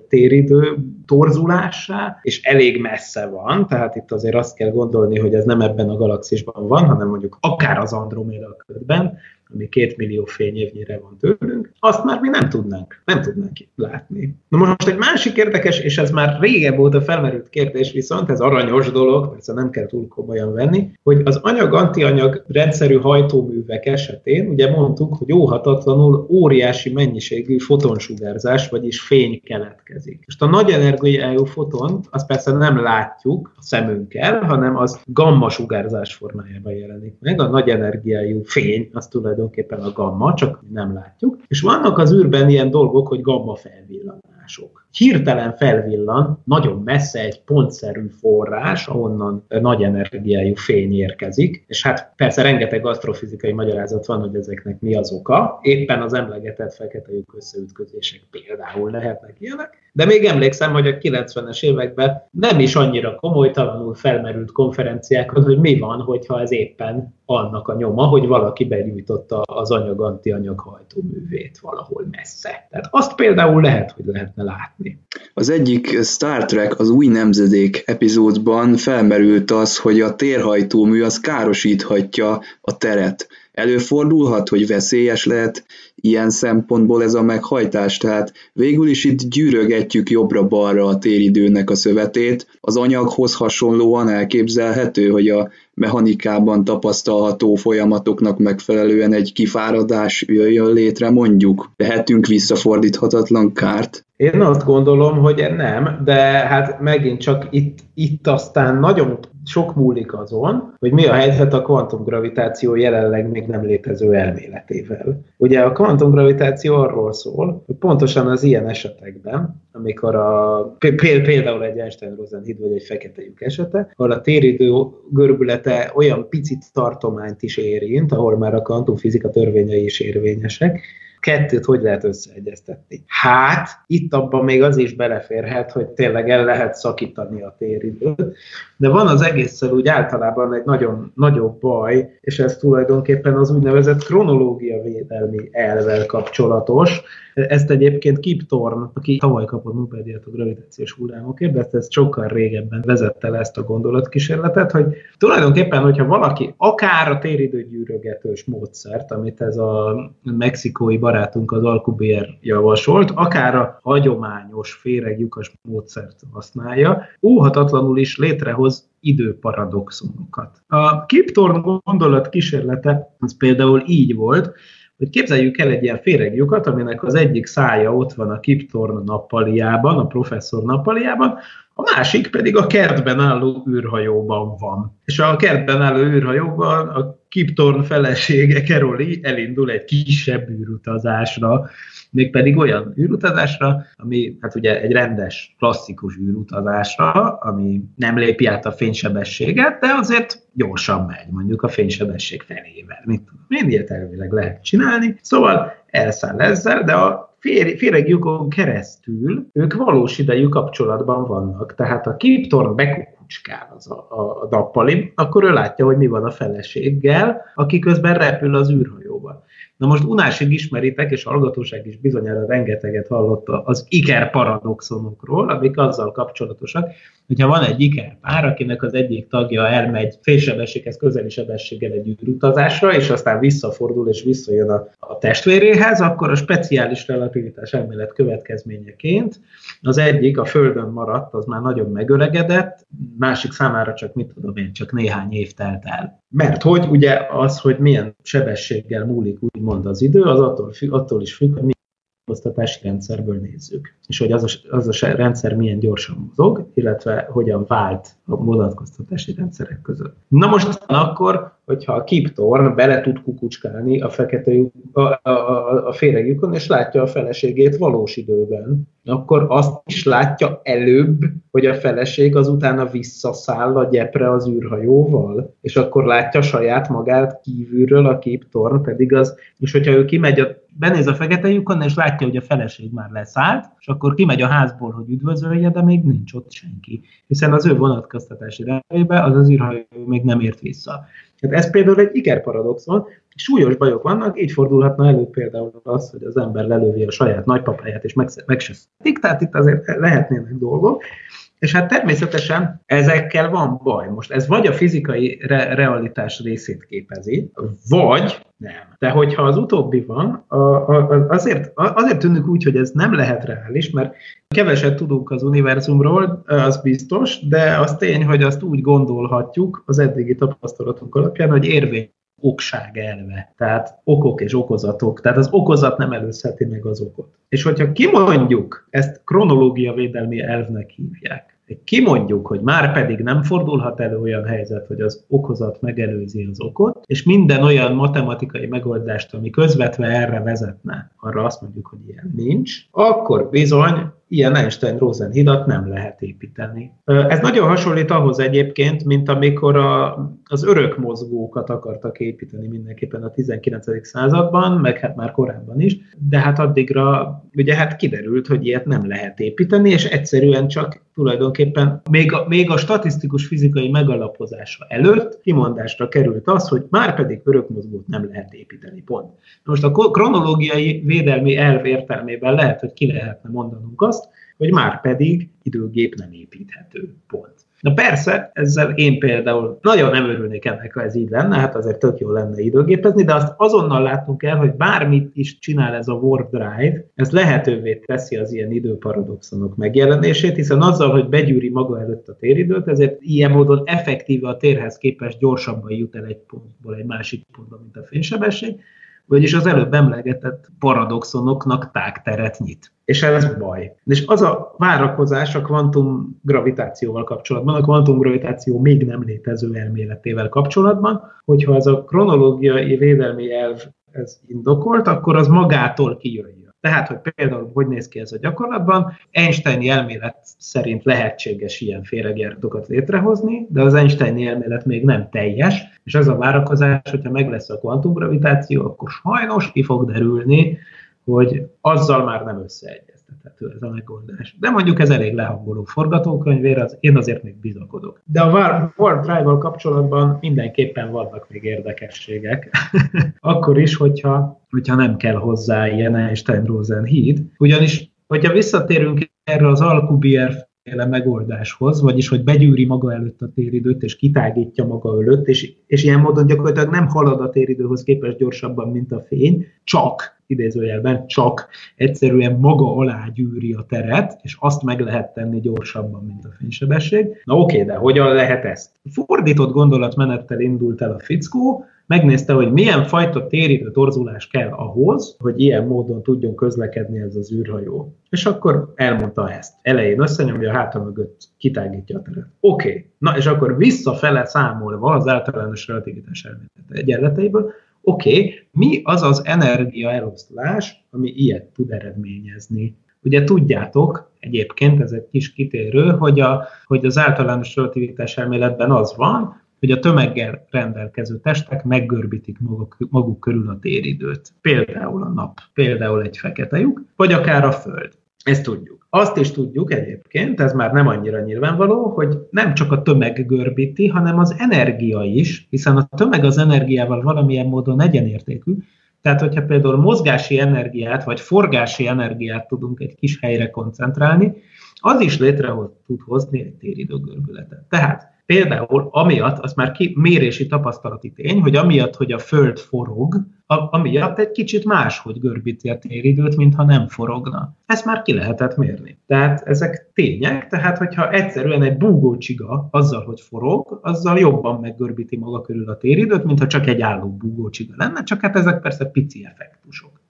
téridő torzulássá, és elég messze van, tehát itt azért azt kell gondolni, hogy ez nem ebben a galaxisban van, hanem mondjuk akár az Andromeda ködben, ami két millió fényévnyire van tőlünk, azt már mi nem tudnánk, nem tudnánk látni. Na most egy másik érdekes, és ez már régebb óta felmerült kérdés, viszont ez aranyos dolog, persze nem kell túl komolyan venni, hogy az anyag-antianyag rendszerű hajtóművek esetén ugye mondtuk, hogy óhatatlanul óriási mennyiségű fotonsugárzás, vagyis fény keletkezik. Most a nagy energiájú foton, azt persze nem látjuk a szemünkkel, hanem az gamma sugárzás formájában jelenik meg. A nagy energiájú fény, az tulajdonképpen tulajdonképpen a gamma, csak nem látjuk. És vannak az űrben ilyen dolgok, hogy gamma felvillanások. Hirtelen felvillan nagyon messze egy pontszerű forrás, ahonnan nagy energiájú fény érkezik, és hát persze rengeteg asztrofizikai magyarázat van, hogy ezeknek mi az oka. Éppen az emlegetett fekete lyuk összeütközések például lehetnek ilyenek. De még emlékszem, hogy a 90-es években nem is annyira komolytalanul felmerült konferenciákon, hogy mi van, hogyha ez éppen annak a nyoma, hogy valaki begyújtotta az anyag-antianyag hajtóművét valahol messze. Tehát azt például lehet, hogy lehetne látni. Az egyik Star Trek, az új nemzedék epizódban felmerült az, hogy a térhajtómű az károsíthatja a teret. Előfordulhat, hogy veszélyes lehet ilyen szempontból ez a meghajtás, tehát végül is itt gyűrögetjük jobbra-balra a téridőnek a szövetét. Az anyaghoz hasonlóan elképzelhető, hogy a mechanikában tapasztalható folyamatoknak megfelelően egy kifáradás jöjjön létre mondjuk. Lehetünk visszafordíthatatlan kárt? Én azt gondolom, hogy nem, de hát megint csak itt, itt aztán nagyon sok múlik azon, hogy mi a helyzet a kvantumgravitáció jelenleg még nem létező elméletével. Ugye a kvantumgravitáció arról szól, hogy pontosan az ilyen esetekben, amikor a, például egy Einstein-Rosen híd vagy egy fekete lyuk esete, ahol a téridő görbülete olyan picit tartományt is érint, ahol már a kvantumfizika törvényei is érvényesek, kettőt hogy lehet összeegyeztetni? Hát, itt abban még az is beleférhet, hogy tényleg el lehet szakítani a téridőt, de van az egésszel úgy általában egy nagyon nagyobb baj, és ez tulajdonképpen az úgynevezett kronológia védelmi elvel kapcsolatos, ezt egyébként Kip Thorne, aki tavaly kapott Nobel-díjat a gravitációs hullámokért, de ezt sokkal régebben vezette le ezt a gondolatkísérletet, hogy tulajdonképpen, hogyha valaki akár a téridőgyűrögetős módszert, amit ez a mexikói barátunk az Alcubierre javasolt, akár a hagyományos féreglyukas módszert használja, óhatatlanul is létrehoz időparadoxonokat. A Kip Thorne gondolat kísérlete az például így volt, hogy képzeljük el egy ilyen féreglyukat, aminek az egyik szája ott van a Kiptorn nappaliában, a professzor nappaliában, a másik pedig a kertben álló űrhajóban van. És a kertben álló űrhajóban a Kiptorn felesége Keroli elindul egy kisebb űrutazásra, mégpedig olyan űrutazásra, ami hát ugye egy rendes, klasszikus űrutazásra, ami nem lépi át a fénysebességet, de azért gyorsan megy, mondjuk a fénysebesség felével. Mit tudom, ilyet elvileg lehet csinálni. Szóval elszáll ezzel, de a féregjukon keresztül ők valós idejű kapcsolatban vannak. Tehát a Kiptorn bekukucskál az a, a, a akkor ő látja, hogy mi van a feleséggel, aki közben repül az űrhajóban. Na most unásig ismeritek, és a hallgatóság is bizonyára rengeteget hallotta az Iker paradoxonokról, amik azzal kapcsolatosak, hogyha van egy ikerpár, akinek az egyik tagja elmegy félsebességhez, közeli sebességgel egy űrutazásra, és aztán visszafordul és visszajön a, a testvéréhez, akkor a speciális relativitás elmélet következményeként az egyik a Földön maradt, az már nagyon megöregedett, másik számára csak mit tudom én, csak néhány év telt el. Mert hogy ugye az, hogy milyen sebességgel múlik úgymond az idő, az attól, attól is függ, hogy vonatkoztatási rendszerből nézzük, és hogy az a, az a rendszer milyen gyorsan mozog, illetve hogyan vált a vonatkoztatási rendszerek között. Na most akkor, hogyha a Kip Thorne bele tud kukucskálni a fekete lyuk, a, a, a, a féregjükön, és látja a feleségét valós időben, akkor azt is látja előbb, hogy a feleség azután visszaszáll a gyepre az űrhajóval, és akkor látja saját magát kívülről a Kip Thorne, pedig az, és hogyha ő kimegy a benéz a fekete lyukon, és látja, hogy a feleség már leszállt, és akkor kimegy a házból, hogy üdvözölje, de még nincs ott senki. Hiszen az ő vonatkoztatási rendjében az az űrhajó még nem ért vissza. Tehát ez például egy ikerparadoxon, súlyos bajok vannak, így fordulhatna elő például az, hogy az ember lelövi a saját nagypapáját, és meg, meg se tehát itt azért lehetnének dolgok. És hát természetesen ezekkel van baj. Most ez vagy a fizikai re- realitás részét képezi, vagy nem. De hogyha az utóbbi van, azért, azért tűnik úgy, hogy ez nem lehet reális, mert keveset tudunk az univerzumról, az biztos, de az tény, hogy azt úgy gondolhatjuk az eddigi tapasztalatunk alapján, hogy érvény okság elve, tehát okok és okozatok, tehát az okozat nem előzheti meg az okot. És hogyha kimondjuk, ezt kronológia védelmi elvnek hívják, kimondjuk, hogy már pedig nem fordulhat elő olyan helyzet, hogy az okozat megelőzi az okot, és minden olyan matematikai megoldást, ami közvetve erre vezetne, arra azt mondjuk, hogy ilyen nincs, akkor bizony ilyen Einstein-Rosen hidat nem lehet építeni. Ez nagyon hasonlít ahhoz egyébként, mint amikor a, az örök mozgókat akartak építeni mindenképpen a 19. században, meg hát már korábban is, de hát addigra ugye hát kiderült, hogy ilyet nem lehet építeni, és egyszerűen csak tulajdonképpen még a, még a statisztikus fizikai megalapozása előtt kimondásra került az, hogy már pedig örökmozgót nem lehet építeni, pont. Most a kronológiai védelmi elv értelmében lehet, hogy ki lehetne mondanunk azt, hogy már pedig időgép nem építhető, pont. Na persze, ezzel én például nagyon nem örülnék ennek, ha ez így lenne, hát azért tök jó lenne időgépezni, de azt azonnal látnunk kell, hogy bármit is csinál ez a warp drive, ez lehetővé teszi az ilyen időparadoxonok megjelenését, hiszen azzal, hogy begyűri maga előtt a téridőt, ezért ilyen módon effektíve a térhez képest gyorsabban jut el egy pontból egy másik pontba, mint a fénysebesség, vagyis az előbb emlegetett paradoxonoknak tágteret nyit. És ez baj. És az a várakozás a kvantum gravitációval kapcsolatban, a kvantum gravitáció még nem létező elméletével kapcsolatban, hogyha ez a kronológiai védelmi elv ez indokolt, akkor az magától kijöjjön. Tehát, hogy például hogy néz ki ez a gyakorlatban, Einsteini elmélet szerint lehetséges ilyen féregjáratokat létrehozni, de az Einsteini elmélet még nem teljes, és az a várakozás, hogyha meg lesz a kvantumgravitáció, akkor sajnos ki fog derülni, hogy azzal már nem összeegyeztethető ez a megoldás. De mondjuk ez elég lehangoló forgatókönyvér, az, én azért még bizakodok. De a War Drive-val kapcsolatban mindenképpen vannak még érdekességek. [laughs] Akkor is, hogyha, hogyha nem kell hozzá ilyen Einstein-Rosen híd. Ugyanis, hogyha visszatérünk erre az Alcubierre féle megoldáshoz, vagyis hogy begyűri maga előtt a téridőt, és kitágítja maga előtt, és, és ilyen módon gyakorlatilag nem halad a téridőhöz képest gyorsabban, mint a fény, csak, idézőjelben, csak egyszerűen maga alá gyűri a teret, és azt meg lehet tenni gyorsabban, mint a fénysebesség. Na oké, de hogyan lehet ezt? Fordított gondolatmenettel indult el a fickó, megnézte, hogy milyen fajta térítő torzulás kell ahhoz, hogy ilyen módon tudjon közlekedni ez az űrhajó. És akkor elmondta ezt. Elején összenyomja, a háta mögött kitágítja a teret. Oké, okay. na és akkor visszafele számolva az általános relativitás elmélet egyenleteiből, oké, okay, mi az az energia eloszlás, ami ilyet tud eredményezni? Ugye tudjátok, egyébként ez egy kis kitérő, hogy, a, hogy az általános relativitás elméletben az van, hogy a tömeggel rendelkező testek meggörbítik maguk, maguk körül a téridőt. Például a nap, például egy fekete lyuk, vagy akár a Föld. Ezt tudjuk. Azt is tudjuk egyébként, ez már nem annyira nyilvánvaló, hogy nem csak a tömeg görbíti, hanem az energia is, hiszen a tömeg az energiával valamilyen módon egyenértékű, tehát, hogyha például mozgási energiát vagy forgási energiát tudunk egy kis helyre koncentrálni, az is létre tud hozni egy téridőgörbületet. Tehát Például amiatt, az már ki, mérési tapasztalati tény, hogy amiatt, hogy a Föld forog, a, amiatt egy kicsit máshogy görbíti a téridőt, mintha nem forogna. Ezt már ki lehetett mérni. Tehát ezek tények, tehát hogyha egyszerűen egy búgócsiga azzal, hogy forog, azzal jobban meggörbíti maga körül a téridőt, mintha csak egy álló búgócsiga lenne, csak hát ezek persze pici effektusok.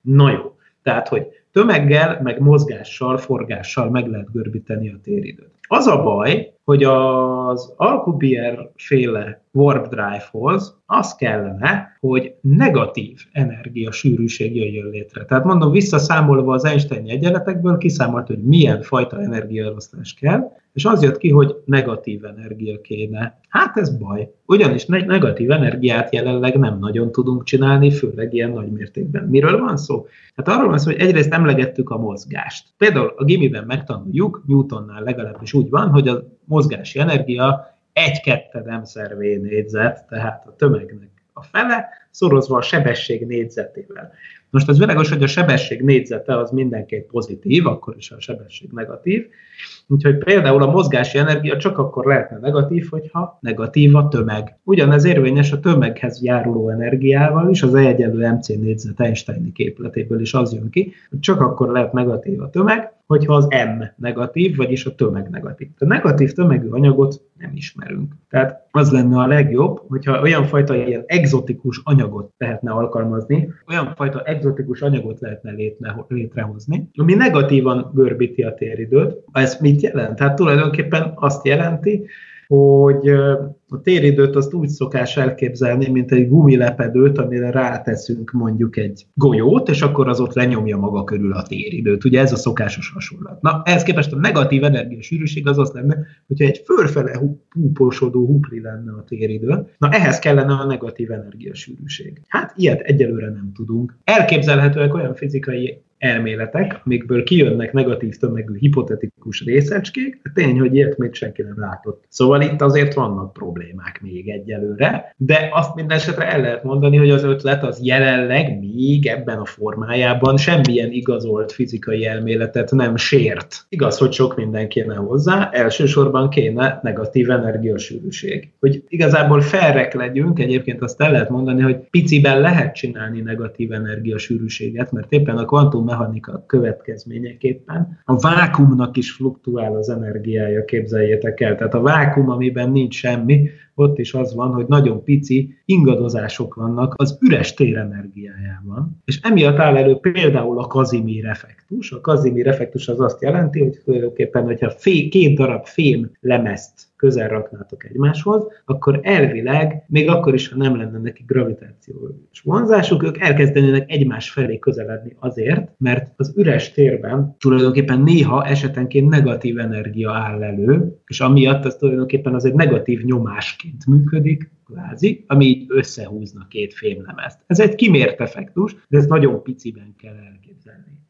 Na jó, tehát hogy tömeggel, meg mozgással, forgással meg lehet görbíteni a téridőt. Az a baj, hogy az Alcubierre féle warp drive-hoz az kellene, hogy negatív energia sűrűség jöjjön létre. Tehát mondom, visszaszámolva az Einstein egyenletekből kiszámolt, hogy milyen fajta energiaelosztás kell, és az jött ki, hogy negatív energia kéne. Hát ez baj. Ugyanis negatív energiát jelenleg nem nagyon tudunk csinálni, főleg ilyen nagy mértékben. Miről van szó? Hát arról van szó, hogy egyrészt emlegettük a mozgást. Például a gimiben megtanuljuk, Newtonnál legalábbis úgy van, hogy a mozgási energia egy ketted m v négyzet, tehát a tömegnek a fele, szorozva a sebesség négyzetével. Most az világos, hogy a sebesség négyzete az mindenképp pozitív, akkor is a sebesség negatív, Úgyhogy például a mozgási energia csak akkor lehetne negatív, hogyha negatív a tömeg. Ugyanez érvényes a tömeghez járuló energiával is, az E egyenlő MC négyzet Einsteini képletéből is az jön ki, hogy csak akkor lehet negatív a tömeg, hogyha az M negatív, vagyis a tömeg negatív. A negatív tömegű anyagot nem ismerünk. Tehát az lenne a legjobb, hogyha olyan fajta ilyen exotikus anyagot lehetne alkalmazni, olyan fajta exotikus anyagot lehetne létrehozni, ami negatívan görbíti a téridőt. Ez mit jelent? Hát tulajdonképpen azt jelenti, hogy a téridőt azt úgy szokás elképzelni, mint egy gumilepedőt, amire ráteszünk mondjuk egy golyót, és akkor az ott lenyomja maga körül a téridőt. Ugye ez a szokásos hasonlat. Na, ehhez képest a negatív energiasűrűség az az lenne, hogyha egy fölfele húposodó hupli lenne a téridő. Na, ehhez kellene a negatív energiasűrűség. Hát ilyet egyelőre nem tudunk. Elképzelhetőek olyan fizikai elméletek, amikből kijönnek negatív tömegű hipotetikus részecskék, de tény, hogy ilyet még senki nem látott. Szóval itt azért vannak problémák még egyelőre, de azt minden esetre el lehet mondani, hogy az ötlet az jelenleg még ebben a formájában semmilyen igazolt fizikai elméletet nem sért. Igaz, hogy sok minden kéne hozzá, elsősorban kéne negatív energiasűrűség. Hogy igazából felrek legyünk, egyébként azt el lehet mondani, hogy piciben lehet csinálni negatív energiasűrűséget, mert éppen a kvantum mechanika következményeképpen a vákumnak is fluktuál az energiája, képzeljétek el. Tehát a vákum, amiben nincs semmi, ott is az van, hogy nagyon pici ingadozások vannak az üres térenergiájában. És emiatt áll elő például a Kazimír effektus. A Kazimír effektus az azt jelenti, hogy tulajdonképpen, hogyha fé, két darab fém lemezt közel raknátok egymáshoz, akkor elvileg, még akkor is, ha nem lenne neki gravitációs vonzásuk, ők elkezdenének egymás felé közeledni azért, mert az üres térben tulajdonképpen néha esetenként negatív energia áll elő, és amiatt az tulajdonképpen az egy negatív nyomásként működik, kvázi, ami így összehúzna két fémlemezt. Ez egy kimért effektus, de ezt nagyon piciben kell elképzelni.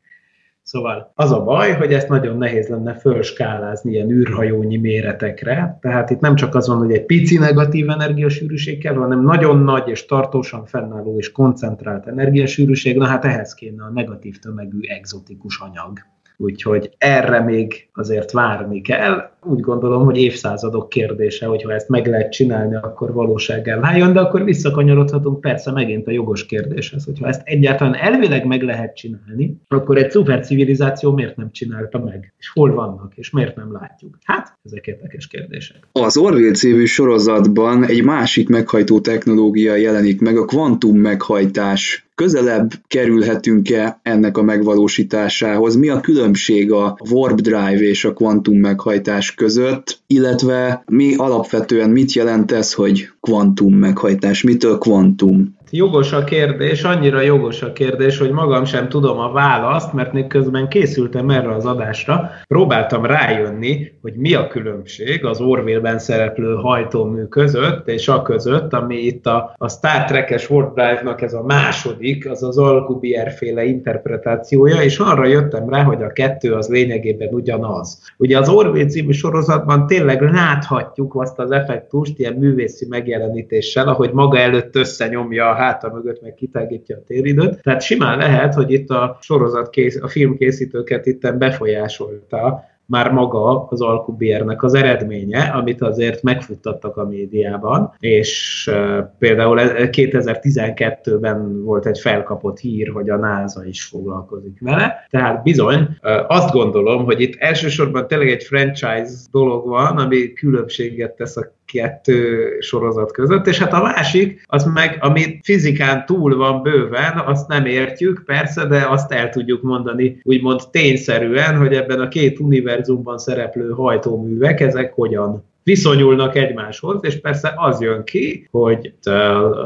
Szóval az a baj, hogy ezt nagyon nehéz lenne fölskálázni ilyen űrhajónyi méretekre, tehát itt nem csak az van, hogy egy pici negatív energiasűrűség kell, hanem nagyon nagy és tartósan fennálló és koncentrált energiasűrűség, na hát ehhez kéne a negatív tömegű exotikus anyag. Úgyhogy erre még azért várni kell. Úgy gondolom, hogy évszázadok kérdése, hogyha ezt meg lehet csinálni, akkor valósággá váljon, de akkor visszakanyarodhatunk persze megint a jogos kérdéshez, hogyha ezt egyáltalán elvileg meg lehet csinálni, akkor egy szupercivilizáció miért nem csinálta meg? És hol vannak, és miért nem látjuk? Hát, ezek érdekes kérdések. Az Orville című sorozatban egy másik meghajtó technológia jelenik meg, a kvantum meghajtás közelebb kerülhetünk-e ennek a megvalósításához? Mi a különbség a warp drive és a kvantum meghajtás között, illetve mi alapvetően mit jelent ez, hogy kvantum meghajtás? Mitől kvantum? Jogos a kérdés, annyira jogos a kérdés, hogy magam sem tudom a választ, mert még közben készültem erre az adásra, próbáltam rájönni, hogy mi a különbség az Orville-ben szereplő hajtómű között, és a között, ami itt a, a Star Trek-es Warp Drive-nak ez a második, az az Alcubierre féle interpretációja, és arra jöttem rá, hogy a kettő az lényegében ugyanaz. Ugye az Orville című sorozatban tényleg láthatjuk azt az effektust ilyen művészi megjelenítéssel, ahogy maga előtt összenyomja a háta mögött meg kitágítja a téridőt. Tehát simán lehet, hogy itt a sorozat, kész, a filmkészítőket itt befolyásolta már maga az Alcubiernek az eredménye, amit azért megfuttattak a médiában, és például 2012-ben volt egy felkapott hír, hogy a NASA is foglalkozik vele, tehát bizony azt gondolom, hogy itt elsősorban tényleg egy franchise dolog van, ami különbséget tesz a kettő sorozat között, és hát a másik, az meg, ami fizikán túl van bőven, azt nem értjük, persze, de azt el tudjuk mondani úgymond tényszerűen, hogy ebben a két univerzumban szereplő hajtóművek, ezek hogyan viszonyulnak egymáshoz, és persze az jön ki, hogy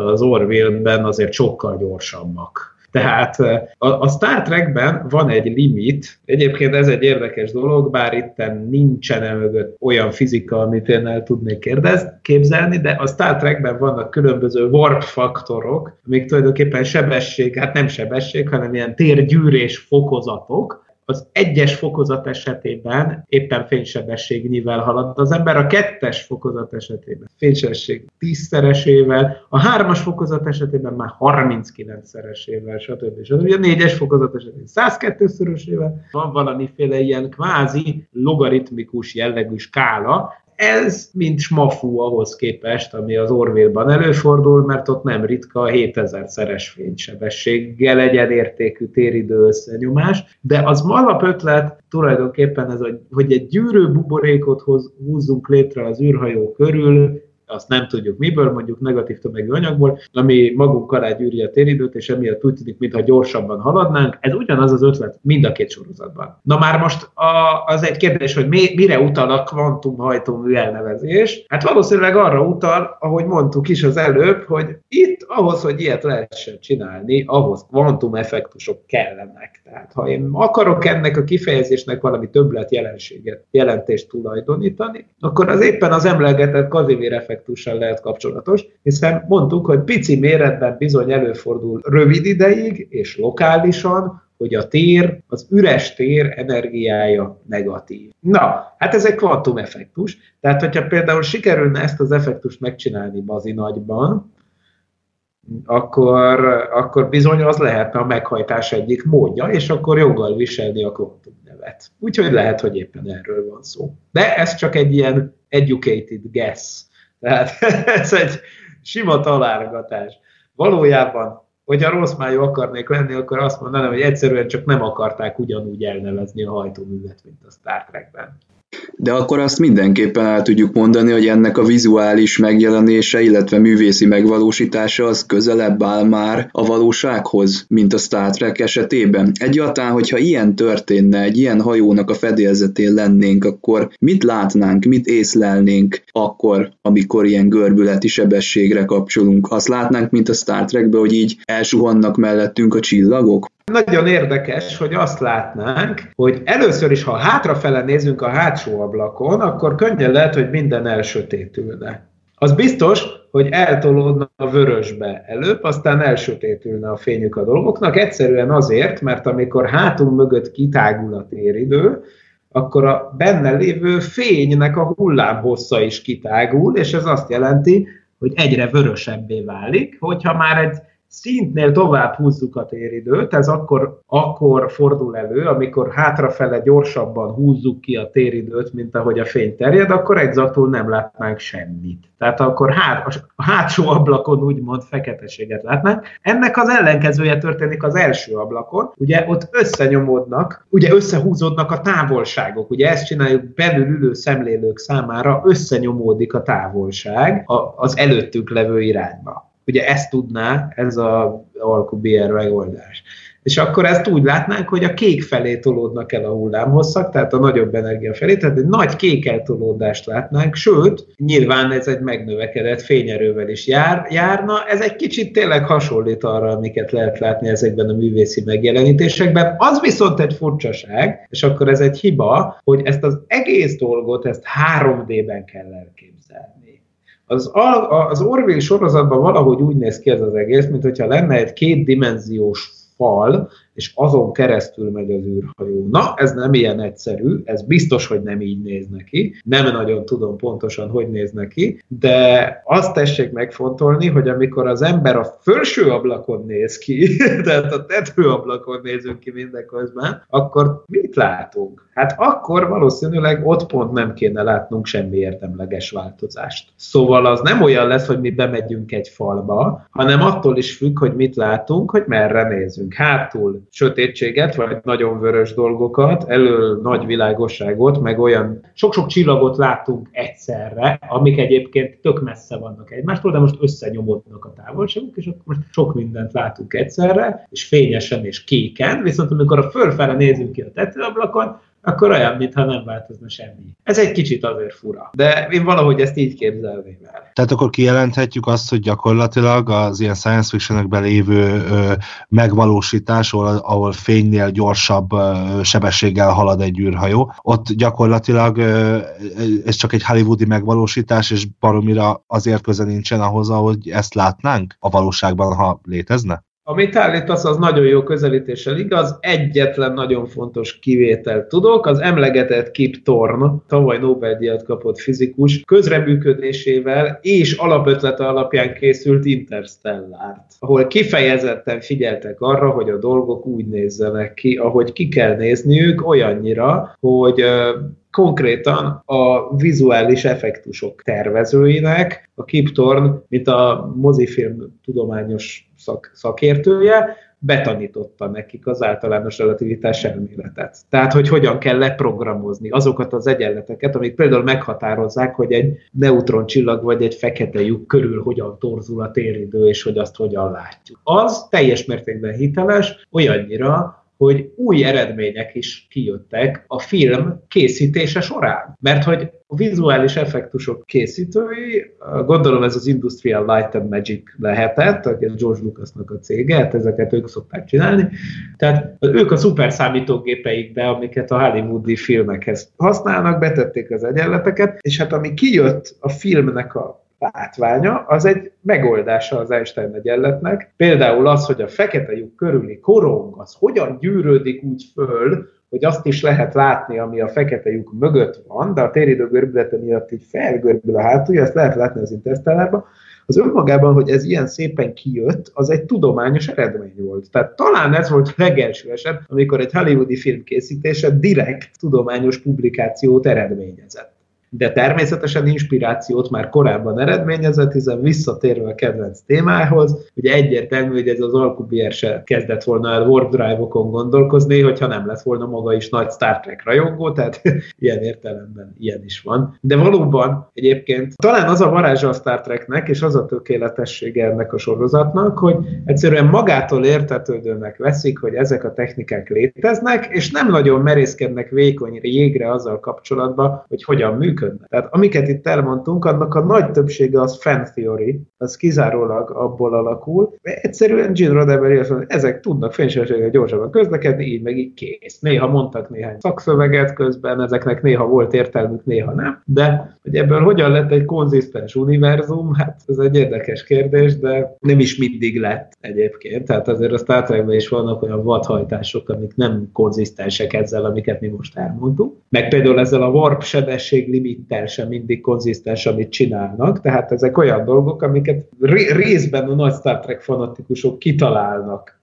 az Orville-ben azért sokkal gyorsabbak tehát a, a Star Trekben van egy limit, egyébként ez egy érdekes dolog, bár itt nincsen mögött olyan fizika, amit én el tudnék kérdez, képzelni, de a Star Trekben vannak különböző warp faktorok, amik tulajdonképpen sebesség, hát nem sebesség, hanem ilyen térgyűrés fokozatok, az egyes fokozat esetében éppen fénysebességnyivel halad az ember, a kettes fokozat esetében fénysebesség tízszeresével, a hármas fokozat esetében már 39-szeresével, stb. stb. A négyes fokozat esetében 102-szörösével van valamiféle ilyen kvázi logaritmikus jellegű skála, ez mint smafú ahhoz képest, ami az Orville-ban előfordul, mert ott nem ritka a 7000-szeres fénysebességgel egyenértékű téridő összenyomás, de az alapötlet tulajdonképpen ez, hogy egy gyűrő buborékot húzzunk létre az űrhajó körül, azt nem tudjuk miből, mondjuk negatív tömegű anyagból, ami magunk alá gyűri a téridőt, és emiatt úgy tűnik, mintha gyorsabban haladnánk. Ez ugyanaz az ötlet mind a két sorozatban. Na már most a, az egy kérdés, hogy mi, mire utal a kvantumhajtómű elnevezés? Hát valószínűleg arra utal, ahogy mondtuk is az előbb, hogy itt ahhoz, hogy ilyet lehessen csinálni, ahhoz kvantumeffektusok kellenek. Tehát ha én akarok ennek a kifejezésnek valami többlet jelenséget, jelentést tulajdonítani, akkor az éppen az emlegetett Casimir effektus effektussal lehet kapcsolatos, hiszen mondtuk, hogy pici méretben bizony előfordul rövid ideig és lokálisan, hogy a tér, az üres tér energiája negatív. Na, hát ez egy kvantumeffektus, tehát hogyha például sikerülne ezt az effektust megcsinálni bazi nagyban, akkor, akkor bizony az lehetne a meghajtás egyik módja, és akkor joggal viselni a kvantum nevet. Úgyhogy lehet, hogy éppen erről van szó. De ez csak egy ilyen educated guess. Tehát [laughs] ez egy sima találgatás. Valójában, hogyha rossz májú akarnék lenni, akkor azt mondanám, hogy egyszerűen csak nem akarták ugyanúgy elnevezni a hajtóművet, mint a Star Trekben. De akkor azt mindenképpen el tudjuk mondani, hogy ennek a vizuális megjelenése, illetve művészi megvalósítása az közelebb áll már a valósághoz, mint a Star Trek esetében. Egyáltalán, hogyha ilyen történne, egy ilyen hajónak a fedélzetén lennénk, akkor mit látnánk, mit észlelnénk akkor, amikor ilyen görbületi sebességre kapcsolunk? Azt látnánk, mint a Star Trekben, hogy így elsuhannak mellettünk a csillagok? Nagyon érdekes, hogy azt látnánk, hogy először is, ha hátrafele nézünk a hátsó ablakon, akkor könnyen lehet, hogy minden elsötétülne. Az biztos, hogy eltolódna a vörösbe előbb, aztán elsötétülne a fényük a dolgoknak, egyszerűen azért, mert amikor hátunk mögött kitágul a téridő, akkor a benne lévő fénynek a hullámhossza is kitágul, és ez azt jelenti, hogy egyre vörösebbé válik, hogyha már egy szintnél tovább húzzuk a téridőt, ez akkor, akkor fordul elő, amikor hátrafele gyorsabban húzzuk ki a téridőt, mint ahogy a fény terjed, akkor exaktul nem látnánk semmit. Tehát akkor hát, a hátsó ablakon úgymond feketeséget látnánk. Ennek az ellenkezője történik az első ablakon. Ugye ott összenyomódnak, ugye összehúzódnak a távolságok. Ugye ezt csináljuk belül ülő szemlélők számára, összenyomódik a távolság az előttük levő irányba. Ugye ezt tudná ez a Alcubierre megoldás. És akkor ezt úgy látnánk, hogy a kék felé tolódnak el a hullámhosszak, tehát a nagyobb energia felé, tehát egy nagy kék eltolódást látnánk, sőt, nyilván ez egy megnövekedett fényerővel is jár, járna. Ez egy kicsit tényleg hasonlít arra, amiket lehet látni ezekben a művészi megjelenítésekben. Az viszont egy furcsaság, és akkor ez egy hiba, hogy ezt az egész dolgot, ezt 3D-ben kell elképzelni. Az, az Orville sorozatban valahogy úgy néz ki ez az egész, mint hogyha lenne egy kétdimenziós fal, és azon keresztül megy az űrhajó. Na, ez nem ilyen egyszerű, ez biztos, hogy nem így néz neki. Nem nagyon tudom pontosan, hogy néz neki, de azt tessék megfontolni, hogy amikor az ember a felső ablakon néz ki, [laughs] tehát a tetőablakon nézünk ki mindeközben, akkor mit látunk? Hát akkor valószínűleg ott pont nem kéne látnunk semmi érdemleges változást. Szóval az nem olyan lesz, hogy mi bemegyünk egy falba, hanem attól is függ, hogy mit látunk, hogy merre nézünk. Hátul sötétséget, vagy nagyon vörös dolgokat, elől nagy világosságot, meg olyan sok-sok csillagot látunk egyszerre, amik egyébként tök messze vannak egymástól, de most összenyomódnak a távolságuk, és akkor most sok mindent látunk egyszerre, és fényesen és kéken, viszont amikor a fölfele nézünk ki a tetőablakon, akkor olyan, mintha nem változna semmi. Ez egy kicsit azért fura, de én valahogy ezt így képzelném el. Tehát akkor kijelenthetjük azt, hogy gyakorlatilag az ilyen science fictionekben lévő ö, megvalósítás, ahol, ahol fénynél gyorsabb ö, sebességgel halad egy űrhajó, ott gyakorlatilag ö, ez csak egy hollywoodi megvalósítás, és baromira azért köze nincsen ahhoz, ahogy ezt látnánk a valóságban, ha létezne? Amit állítasz, az nagyon jó közelítéssel igaz. Egyetlen nagyon fontos kivételt tudok, az emlegetett Kip Thorne, tavaly Nobel-díjat kapott fizikus, közreműködésével és alapötlete alapján készült Interstellárt, ahol kifejezetten figyeltek arra, hogy a dolgok úgy nézzenek ki, ahogy ki kell nézniük, olyannyira, hogy konkrétan a vizuális effektusok tervezőinek, a Kip Thorne, mint a mozifilm tudományos szak, szakértője, betanította nekik az általános relativitás elméletet. Tehát, hogy hogyan kell leprogramozni azokat az egyenleteket, amik például meghatározzák, hogy egy neutroncsillag vagy egy fekete lyuk körül hogyan torzul a téridő, és hogy azt hogyan látjuk. Az teljes mértékben hiteles, olyannyira, hogy új eredmények is kijöttek a film készítése során. Mert hogy a vizuális effektusok készítői, gondolom ez az Industrial Light and Magic lehetett, aki George Lucasnak a cége, hát ezeket ők szokták csinálni. Tehát ők a szuper számítógépeikbe, amiket a hollywoodi filmekhez használnak, betették az egyenleteket, és hát ami kijött a filmnek a látványa, az egy megoldása az Einstein egyenletnek. Például az, hogy a fekete lyuk körüli korong, az hogyan gyűrődik úgy föl, hogy azt is lehet látni, ami a fekete lyuk mögött van, de a téridő görbülete miatt így felgörbül a hátulja, ezt lehet látni az interstellárban, az önmagában, hogy ez ilyen szépen kijött, az egy tudományos eredmény volt. Tehát talán ez volt a legelső eset, amikor egy hollywoodi film készítése direkt tudományos publikációt eredményezett de természetesen inspirációt már korábban eredményezett, hiszen visszatérve a kedvenc témához, ugye egyértelmű, hogy ez az Alcubierre se kezdett volna el Warp Drive-okon gondolkozni, hogyha nem lett volna maga is nagy Star Trek rajongó, tehát [laughs] ilyen értelemben ilyen is van. De valóban egyébként talán az a varázsa a Star Treknek, és az a tökéletessége ennek a sorozatnak, hogy egyszerűen magától értetődőnek veszik, hogy ezek a technikák léteznek, és nem nagyon merészkednek vékony jégre azzal kapcsolatban, hogy hogyan működnek működnek. Tehát amiket itt elmondtunk, annak a nagy többsége az fan theory, az kizárólag abból alakul. Egyszerűen Gene Roddenberry azt mondja, ezek tudnak fénysebességgel gyorsabban közlekedni, így meg így kész. Néha mondtak néhány szakszöveget közben, ezeknek néha volt értelmük, néha nem, de hogy ebből hogyan lett egy konzisztens univerzum, hát ez egy érdekes kérdés, de nem is mindig lett egyébként. Tehát azért a Star Trekben is vannak olyan vadhajtások, amik nem konzisztensek ezzel, amiket mi most elmondtunk. Meg például ezzel a warp sebesség sem mindig konzisztens, amit csinálnak. Tehát ezek olyan dolgok, amiket részben a nagy Star Trek fanatikusok kitalálnak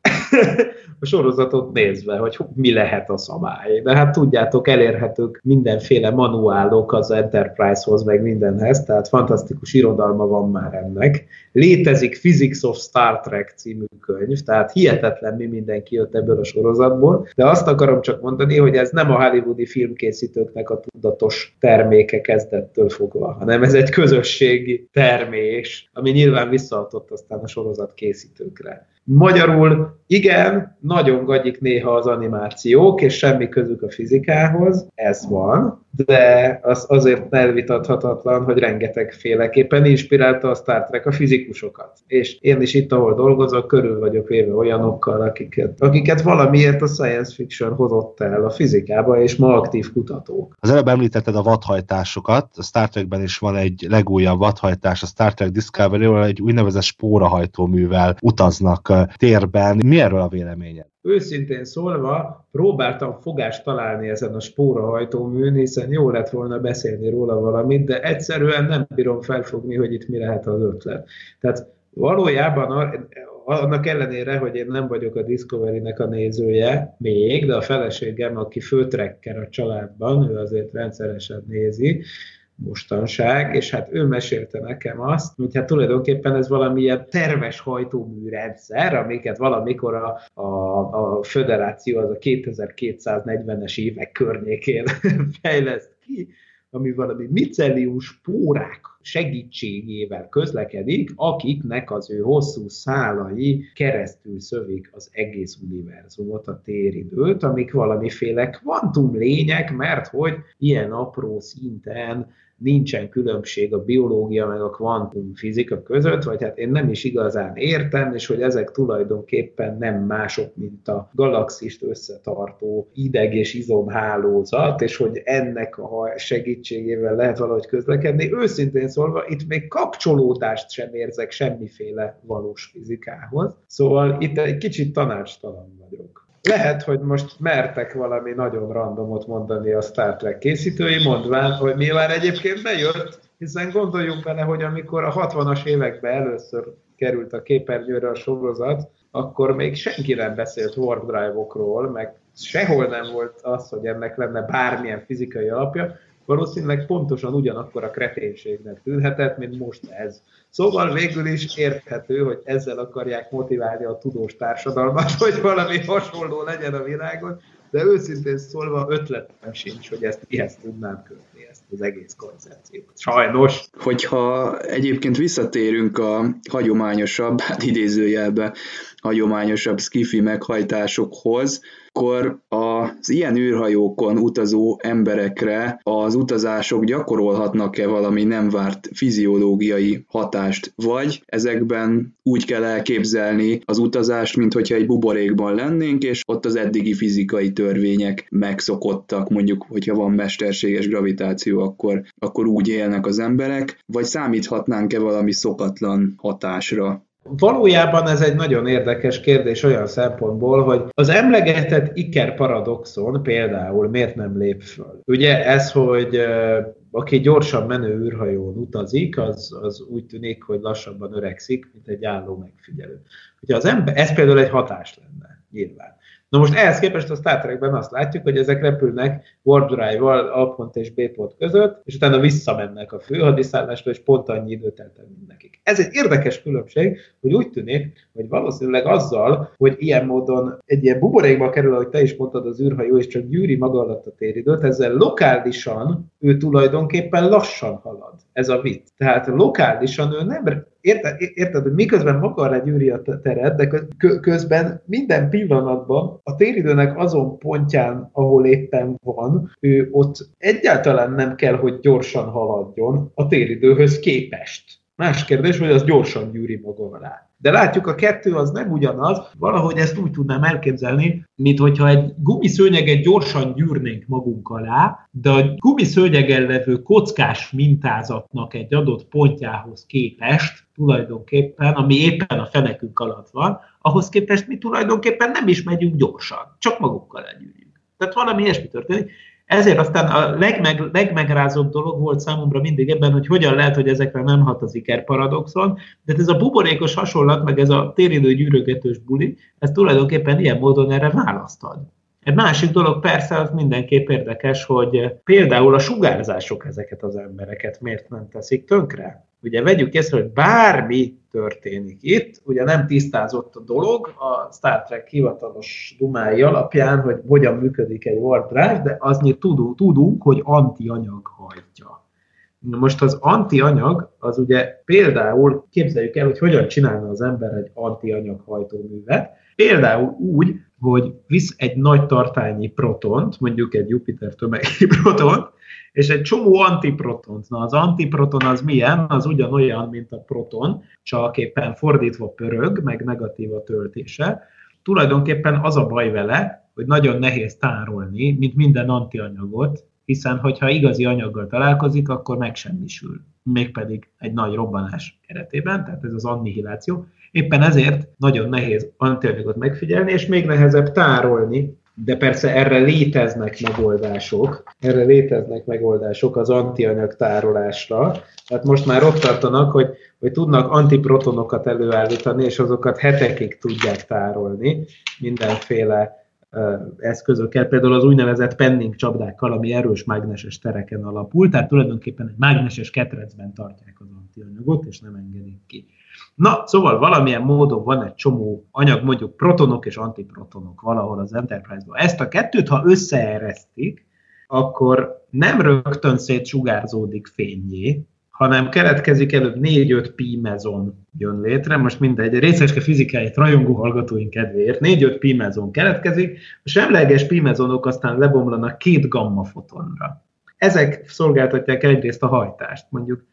a sorozatot nézve, hogy mi lehet a szabály. De hát tudjátok, elérhetők mindenféle manuálok az Enterprise-hoz, meg mindenhez, tehát fantasztikus irodalma van már ennek. Létezik Physics of Star Trek című könyv, tehát hihetetlen mi mindenki jött ebből a sorozatból, de azt akarom csak mondani, hogy ez nem a hollywoodi filmkészítőknek a tudatos terméke kezdettől fogva, hanem ez egy közösségi termés, ami nyilván visszaadott aztán a sorozat készítőkre. Magyarul igen, nagyon gagyik néha az animációk, és semmi közük a fizikához, ez van, de az azért elvitathatatlan, hogy rengeteg féleképpen inspirálta a Star Trek a fizikusokat. És én is itt, ahol dolgozok, körül vagyok véve olyanokkal, akiket, akiket valamiért a science fiction hozott el a fizikába, és ma aktív kutatók. Az előbb említetted a vadhajtásokat, a Star Trekben is van egy legújabb vadhajtás, a Star Trek Discovery, ahol egy úgynevezett spórahajtóművel utaznak térben. Mi erről a véleményed? Őszintén szólva próbáltam fogást találni ezen a spórahajtóműn, hiszen jó lett volna beszélni róla valamit, de egyszerűen nem bírom felfogni, hogy itt mi lehet az ötlet. Tehát valójában annak ellenére, hogy én nem vagyok a Discovery-nek a nézője még, de a feleségem, aki főtrekker a családban, ő azért rendszeresen nézi, mostanság, és hát ő mesélte nekem azt, hogy hát tulajdonképpen ez valamilyen terves hajtóműrendszer, amiket valamikor a, a, a föderáció az a 2240-es évek környékén [laughs] fejleszt ki, ami valami micellius spórák segítségével közlekedik, akiknek az ő hosszú szálai keresztül szövik az egész univerzumot, a téridőt, amik valamiféle kvantum lények, mert hogy ilyen apró szinten nincsen különbség a biológia meg a kvantumfizika között, vagy hát én nem is igazán értem, és hogy ezek tulajdonképpen nem mások, mint a galaxist összetartó ideg és izomhálózat, és hogy ennek a segítségével lehet valahogy közlekedni. Őszintén szólva, itt még kapcsolódást sem érzek semmiféle valós fizikához. Szóval itt egy kicsit tanácstalan vagyok. Lehet, hogy most mertek valami nagyon randomot mondani a Star Trek készítői, mondván, hogy mi már egyébként bejött, hiszen gondoljunk bele, hogy amikor a 60-as években először került a képernyőre a sorozat, akkor még senki nem beszélt warp drive-okról, meg sehol nem volt az, hogy ennek lenne bármilyen fizikai alapja, valószínűleg pontosan ugyanakkor a kreténségnek tűnhetett, mint most ez. Szóval végül is érthető, hogy ezzel akarják motiválni a tudós társadalmat, [laughs] hogy valami hasonló legyen a világon, de őszintén szólva ötletem sincs, hogy ezt mihez tudnám kötni, ezt az egész koncepciót. Sajnos. Hogyha egyébként visszatérünk a hagyományosabb, hát idézőjelbe hagyományosabb skifi meghajtásokhoz, akkor az ilyen űrhajókon utazó emberekre az utazások gyakorolhatnak-e valami nem várt fiziológiai hatást, vagy ezekben úgy kell elképzelni az utazást, mint hogyha egy buborékban lennénk, és ott az eddigi fizikai törvények megszokottak, mondjuk, hogyha van mesterséges gravitáció, akkor, akkor úgy élnek az emberek, vagy számíthatnánk-e valami szokatlan hatásra? Valójában ez egy nagyon érdekes kérdés olyan szempontból, hogy az emlegetett Iker paradoxon például miért nem lép föl? Ugye ez, hogy aki gyorsan menő űrhajón utazik, az, az úgy tűnik, hogy lassabban öregszik, mint egy álló megfigyelő. Ugye az ember, ez például egy hatás lenne, nyilván. Na most ehhez képest a Star Trekben azt látjuk, hogy ezek repülnek warp drive-val A pont és B pont között, és utána visszamennek a főhadiszállásra, és pont annyi időt eltel nekik. Ez egy érdekes különbség, hogy úgy tűnik, hogy valószínűleg azzal, hogy ilyen módon egy ilyen buborékba kerül, ahogy te is mondtad, az űrhajó, és csak gyűri maga alatt a téridőt, ezzel lokálisan ő tulajdonképpen lassan halad. Ez a vicc. Tehát lokálisan ő nem érted, érted, hogy miközben maga gyűri a teret, de közben minden pillanatban a téridőnek azon pontján, ahol éppen van, ő ott egyáltalán nem kell, hogy gyorsan haladjon a téridőhöz képest. Más kérdés, hogy az gyorsan gyűri maga alá. De látjuk, a kettő az nem ugyanaz, valahogy ezt úgy tudnám elképzelni, mint hogyha egy gumiszőnyeget gyorsan gyűrnénk magunk alá, de a gumiszőnyegen levő kockás mintázatnak egy adott pontjához képest tulajdonképpen, ami éppen a fenekünk alatt van, ahhoz képest mi tulajdonképpen nem is megyünk gyorsan, csak magukkal legyűrjük. Tehát valami ilyesmi történik, ezért aztán a legmeg, legmegrázóbb dolog volt számomra mindig ebben, hogy hogyan lehet, hogy ezekre nem hat az Iker paradoxon, de ez a buborékos hasonlat, meg ez a téridő gyűrögetős buli, ez tulajdonképpen ilyen módon erre választad. Egy másik dolog persze az mindenképp érdekes, hogy például a sugárzások ezeket az embereket miért nem teszik tönkre. Ugye vegyük észre, hogy bármi történik itt, ugye nem tisztázott a dolog a Star Trek hivatalos dumái alapján, hogy hogyan működik egy warp drive, de azért tudunk, tudunk hogy antianyag hajtja. Most az antianyag, az ugye például képzeljük el, hogy hogyan csinálna az ember egy antianyag hajtóművet, például úgy, hogy visz egy nagy tartálynyi protont, mondjuk egy Jupiter tömegi [laughs] protont, és egy csomó antiprotont. Na az antiproton az milyen? Az ugyanolyan, mint a proton, csak éppen fordítva pörög, meg negatív a töltése. Tulajdonképpen az a baj vele, hogy nagyon nehéz tárolni, mint minden antianyagot, hiszen hogyha igazi anyaggal találkozik, akkor megsemmisül. Mégpedig egy nagy robbanás keretében, tehát ez az annihiláció. Éppen ezért nagyon nehéz antianyagot megfigyelni, és még nehezebb tárolni, de persze erre léteznek megoldások, erre léteznek megoldások az antianyag tárolásra. Tehát most már ott tartanak, hogy, hogy tudnak antiprotonokat előállítani, és azokat hetekig tudják tárolni mindenféle eszközökkel, például az úgynevezett penning csapdákkal, ami erős mágneses tereken alapul, tehát tulajdonképpen egy mágneses ketrecben tartják az antianyagot, és nem engedik ki. Na, szóval valamilyen módon van egy csomó anyag, mondjuk protonok és antiprotonok valahol az Enterprise-ban. Ezt a kettőt, ha összeeresztik, akkor nem rögtön szétsugárzódik fényé, hanem keletkezik előbb 4-5 pi mezon jön létre, most mindegy, részeske fizikáját rajongó hallgatóink kedvéért, 4-5 pi mezon keletkezik, a semleges pi mezonok aztán lebomlanak két gamma fotonra. Ezek szolgáltatják egyrészt a hajtást, mondjuk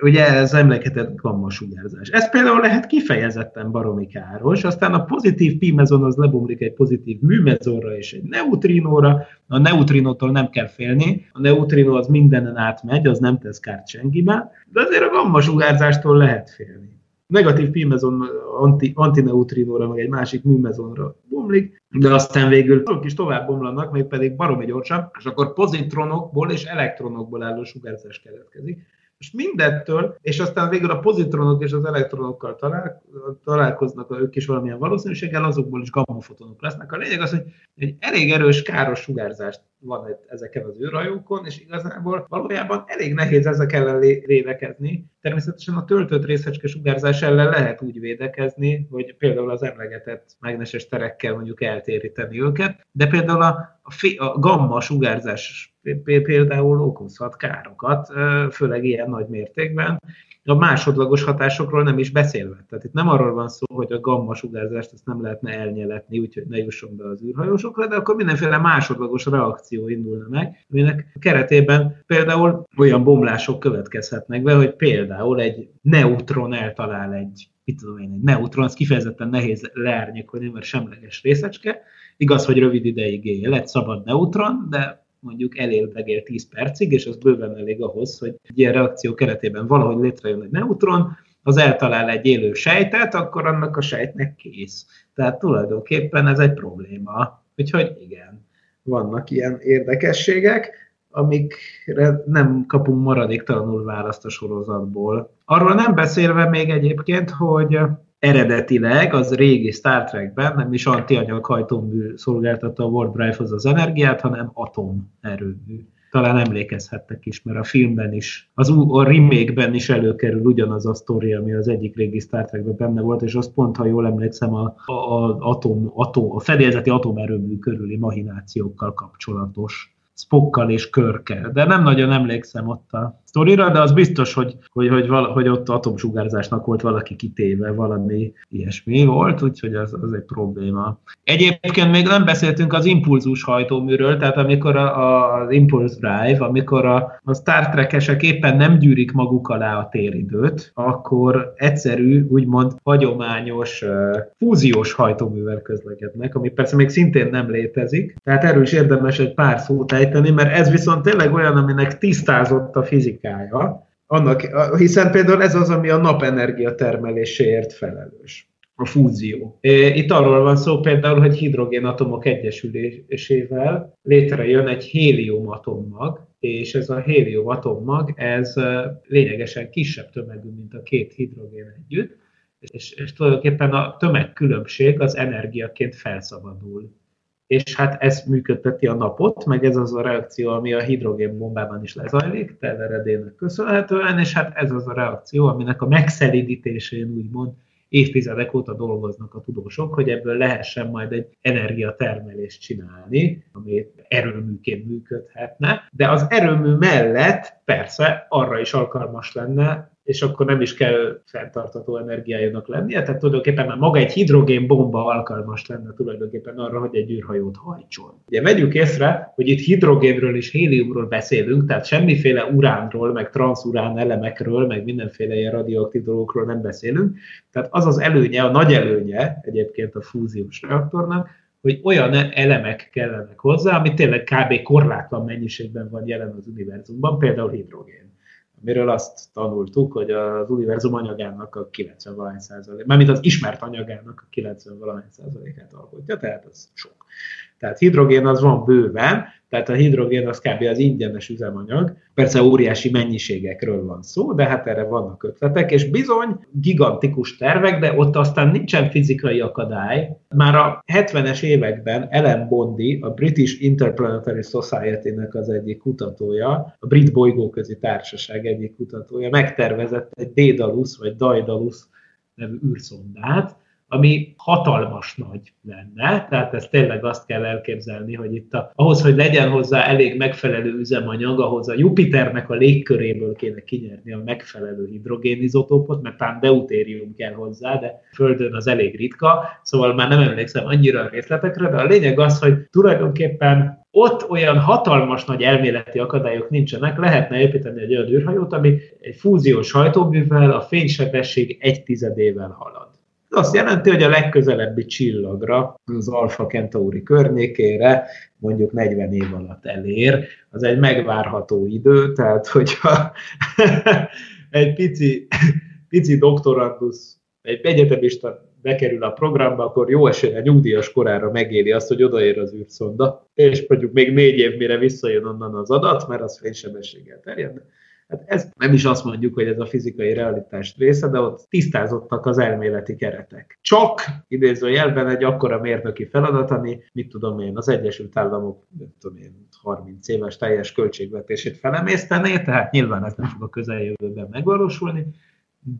ugye ez emlékezett gamma sugárzás. Ez például lehet kifejezetten baromi káros, aztán a pozitív pímezon az lebomlik egy pozitív műmezonra és egy neutrinóra, a neutrinótól nem kell félni, a neutrinó az mindenen átmegy, az nem tesz kárt senkibe, de azért a gamma sugárzástól lehet félni. Negatív pímezon anti, antineutrinóra, meg egy másik műmezonra bomlik, de aztán végül azok is tovább bomlanak, még pedig baromi gyorsan, és akkor pozitronokból és elektronokból álló sugárzás keletkezik most mindettől, és aztán végül a pozitronok és az elektronokkal talál, találkoznak ők is valamilyen valószínűséggel, azokból is gammafotonok lesznek. A lényeg az, hogy egy elég erős káros sugárzást van ezeken az űrhajókon, és igazából valójában elég nehéz ezek ellen védekezni. Természetesen a töltött részecske sugárzás ellen lehet úgy védekezni, hogy például az emlegetett mágneses terekkel mondjuk eltéríteni őket, de például a, a gamma sugárzás például okozhat károkat, főleg ilyen nagy mértékben, a másodlagos hatásokról nem is beszélve. Tehát itt nem arról van szó, hogy a gamma sugárzást ezt nem lehetne elnyeletni, úgyhogy ne jusson be az űrhajósokra, de akkor mindenféle másodlagos reakció indulna meg, aminek keretében például olyan bomlások következhetnek be, hogy például egy neutron eltalál egy mit tudom én, egy neutron, az kifejezetten nehéz leárnyékolni, mert semleges részecske. Igaz, hogy rövid ideig él, egy szabad neutron, de mondjuk elélvegél 10 percig, és az bőven elég ahhoz, hogy egy ilyen reakció keretében valahogy létrejön egy neutron, az eltalál egy élő sejtet, akkor annak a sejtnek kész. Tehát tulajdonképpen ez egy probléma. Úgyhogy igen, vannak ilyen érdekességek, amikre nem kapunk maradéktalanul választ a sorozatból. Arról nem beszélve még egyébként, hogy eredetileg az régi Star Trekben nem is antianyag hajtómű szolgáltatta a Warp Drive-hoz az energiát, hanem atomerőmű. Talán emlékezhettek is, mert a filmben is, az a remake-ben is előkerül ugyanaz a sztori, ami az egyik régi Star Trekben benne volt, és az pont, ha jól emlékszem, a, a, a, atom, atom, a fedélzeti atomerőmű körüli mahinációkkal kapcsolatos Spockkal és Körkel, de nem nagyon emlékszem ott a sztorira, de az biztos, hogy, hogy, hogy, vala, hogy ott atomsugárzásnak volt valaki kitéve, valami ilyesmi volt, úgyhogy az, az egy probléma. Egyébként még nem beszéltünk az impulzus hajtóműről, tehát amikor a, a, az Impulse Drive, amikor a, a Star Trek-esek éppen nem gyűrik maguk alá a téridőt, akkor egyszerű, úgymond hagyományos uh, fúziós hajtóművel közlekednek, ami persze még szintén nem létezik, tehát erről is érdemes egy pár szót ejteni, mert ez viszont tényleg olyan, aminek tisztázott a fizikai fizikája, annak, hiszen például ez az, ami a napenergia termeléséért felelős. A fúzió. Itt arról van szó például, hogy hidrogénatomok egyesülésével létrejön egy hélium atommag, és ez a hélium atommag, ez lényegesen kisebb tömegű, mint a két hidrogén együtt, és, és tulajdonképpen a tömegkülönbség az energiaként felszabadul és hát ez működteti a napot, meg ez az a reakció, ami a hidrogénbombában is lezajlik, teleredének köszönhetően, és hát ez az a reakció, aminek a megszelidítésén úgymond évtizedek óta dolgoznak a tudósok, hogy ebből lehessen majd egy energiatermelést csinálni, ami erőműként működhetne, de az erőmű mellett persze arra is alkalmas lenne, és akkor nem is kell fenntartató energiájának lennie, tehát tulajdonképpen már maga egy hidrogénbomba alkalmas lenne tulajdonképpen arra, hogy egy űrhajót hajtson. Ugye vegyük észre, hogy itt hidrogénről és héliumról beszélünk, tehát semmiféle uránról, meg transzurán elemekről, meg mindenféle ilyen radioaktív dolgokról nem beszélünk. Tehát az az előnye, a nagy előnye egyébként a fúziós reaktornak, hogy olyan elemek kellenek hozzá, ami tényleg kb. korlátlan mennyiségben van jelen az univerzumban, például hidrogén amiről azt tanultuk, hogy az univerzum anyagának a 90 valahány százalék, mármint az ismert anyagának a 90 valahány százalékát alkotja, tehát az sok. Tehát hidrogén az van bőven, tehát a hidrogén az kb. az ingyenes üzemanyag. Persze óriási mennyiségekről van szó, de hát erre vannak ötletek, és bizony gigantikus tervek, de ott aztán nincsen fizikai akadály. Már a 70-es években Ellen Bondi, a British Interplanetary Society-nek az egyik kutatója, a Brit Bolygóközi Társaság egyik kutatója megtervezett egy Daedalus vagy Daedalus nevű űrszondát, ami hatalmas nagy lenne, tehát ez tényleg azt kell elképzelni, hogy itt a, ahhoz, hogy legyen hozzá elég megfelelő üzemanyag, ahhoz a Jupiternek a légköréből kéne kinyerni a megfelelő hidrogénizotópot, mert talán deutérium kell hozzá, de Földön az elég ritka, szóval már nem emlékszem annyira a részletekre, de a lényeg az, hogy tulajdonképpen ott olyan hatalmas nagy elméleti akadályok nincsenek, lehetne építeni egy olyan űrhajót, ami egy fúziós hajtóművel a fénysebesség egy tizedével halad. Ez azt jelenti, hogy a legközelebbi csillagra, az Alfa Centauri környékére mondjuk 40 év alatt elér, az egy megvárható idő, tehát hogyha [laughs] egy pici, pici doktorandus, egy egyetemista bekerül a programba, akkor jó esélye nyugdíjas korára megéli azt, hogy odaér az űrszonda, és mondjuk még négy év mire visszajön onnan az adat, mert az fénysebességgel terjed. Hát ez nem is azt mondjuk, hogy ez a fizikai realitás része, de ott tisztázottak az elméleti keretek. Csak idézőjelben egy akkora mérnöki feladat, ami, mit tudom én, az Egyesült Államok, mit tudom én, 30 éves teljes költségvetését felemésztené, tehát nyilván ez nem fog a közeljövőben megvalósulni,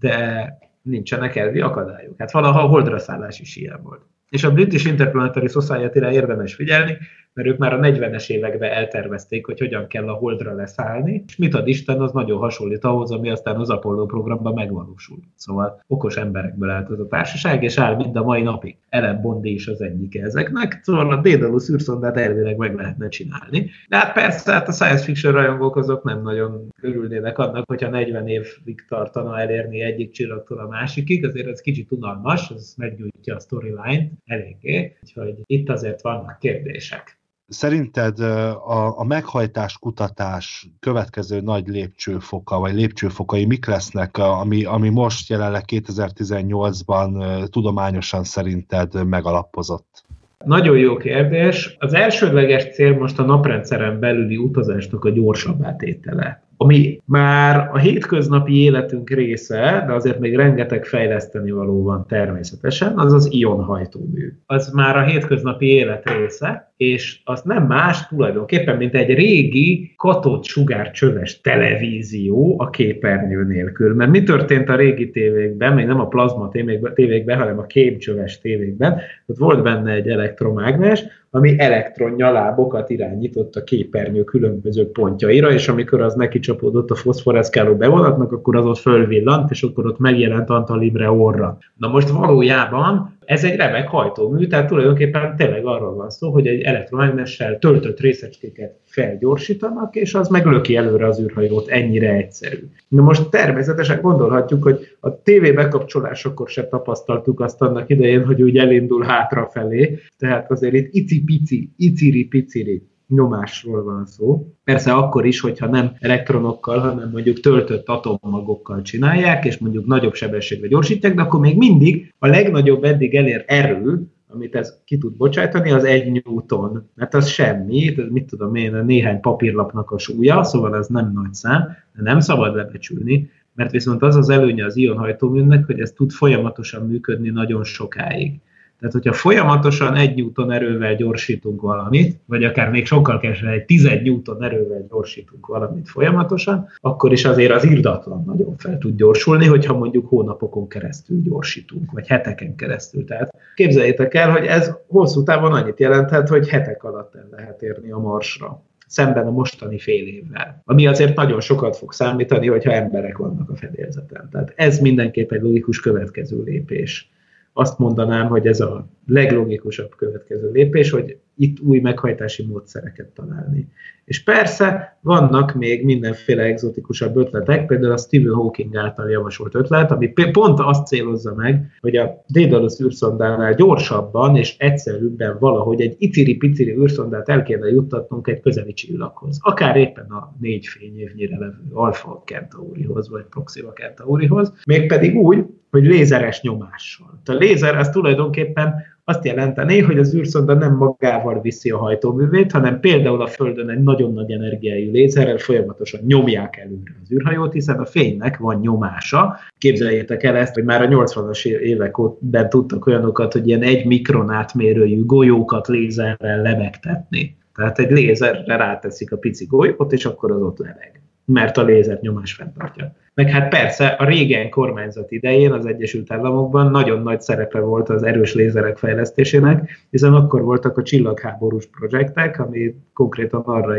de nincsenek elvi akadályok. Hát valaha a holdra szállás is ilyen volt. És a British Interplanetary Society-re érdemes figyelni, mert ők már a 40-es években eltervezték, hogy hogyan kell a Holdra leszállni, és mit ad Isten, az nagyon hasonlít ahhoz, ami aztán az Apollo programban megvalósul. Szóval okos emberekből állt az a társaság, és áll mind a mai napig. Ellen Bondi is az egyik ezeknek, szóval a Daedalus űrszondát elvileg meg lehetne csinálni. De hát persze, hát a science fiction rajongók azok nem nagyon örülnének annak, hogyha 40 évig tartana elérni egyik csillagtól a másikig, azért ez kicsit unalmas, ez meggyújtja a storyline eléggé, úgyhogy itt azért vannak kérdések. Szerinted a, a meghajtás kutatás következő nagy lépcsőfoka, vagy lépcsőfokai mik lesznek, ami, ami most jelenleg 2018-ban tudományosan szerinted megalapozott? Nagyon jó kérdés. Az elsődleges cél most a naprendszeren belüli utazásnak a gyorsabb átétele ami már a hétköznapi életünk része, de azért még rengeteg fejleszteni való van természetesen, az az ionhajtómű. Az már a hétköznapi élet része, és az nem más tulajdonképpen, mint egy régi katott sugárcsöves televízió a képernyő nélkül. Mert mi történt a régi tévékben, még nem a plazma tévékben, hanem a képcsöves tévékben, ott volt benne egy elektromágnes, ami elektronnyalábokat irányított a képernyő különböző pontjaira, és amikor az neki csapódott a foszforeszkáló bevonatnak, akkor az ott fölvillant, és akkor ott megjelent Antal Libre orra. Na most valójában ez egy remek hajtómű, tehát tulajdonképpen tényleg arról van szó, hogy egy elektromágnessel töltött részecskéket felgyorsítanak, és az meglöki előre az űrhajót, ennyire egyszerű. Na most természetesen gondolhatjuk, hogy a TV bekapcsolásakor se tapasztaltuk azt annak idején, hogy úgy elindul hátrafelé, tehát azért itt icipici, iciri-piciri nyomásról van szó. Persze akkor is, hogyha nem elektronokkal, hanem mondjuk töltött atommagokkal csinálják, és mondjuk nagyobb sebességre gyorsítják, de akkor még mindig a legnagyobb eddig elért erő, amit ez ki tud bocsájtani, az egy newton. Mert az semmi, ez mit tudom én, a néhány papírlapnak a súlya, szóval ez nem nagy szám, de nem szabad lebecsülni, mert viszont az az előnye az ionhajtóműnek, hogy ez tud folyamatosan működni nagyon sokáig. Tehát, hogyha folyamatosan egy newton erővel gyorsítunk valamit, vagy akár még sokkal kevesebb, egy 10 newton erővel gyorsítunk valamit folyamatosan, akkor is azért az irdatlan nagyon fel tud gyorsulni, hogyha mondjuk hónapokon keresztül gyorsítunk, vagy heteken keresztül. Tehát képzeljétek el, hogy ez hosszú távon annyit jelenthet, hogy hetek alatt el lehet érni a marsra szemben a mostani fél évvel. Ami azért nagyon sokat fog számítani, hogyha emberek vannak a fedélzeten. Tehát ez mindenképp egy logikus következő lépés azt mondanám, hogy ez a leglogikusabb következő lépés, hogy itt új meghajtási módszereket találni. És persze vannak még mindenféle egzotikusabb ötletek, például a Stephen Hawking által javasolt ötlet, ami pont azt célozza meg, hogy a Daedalus űrszondánál gyorsabban és egyszerűbben valahogy egy iciri-piciri űrszondát el kéne juttatnunk egy közeli csillaghoz. Akár éppen a négy fényévnyire levő Alpha Centaurihoz, vagy Proxima Centaurihoz, mégpedig úgy, hogy lézeres nyomással. A lézer az tulajdonképpen azt jelenteni, hogy az űrszonda nem magával viszi a hajtóművét, hanem például a Földön egy nagyon nagy energiájú lézerrel folyamatosan nyomják előre az űrhajót, hiszen a fénynek van nyomása. Képzeljétek el ezt, hogy már a 80-as években tudtak olyanokat, hogy ilyen egy mikron átmérőjű golyókat lézerrel lebegtetni. Tehát egy lézerre ráteszik a pici golyót, és akkor az ott lebeg mert a lézer nyomás fenntartja. Meg hát persze a régen kormányzat idején az Egyesült Államokban nagyon nagy szerepe volt az erős lézerek fejlesztésének, hiszen akkor voltak a csillagháborús projektek, ami konkrétan arra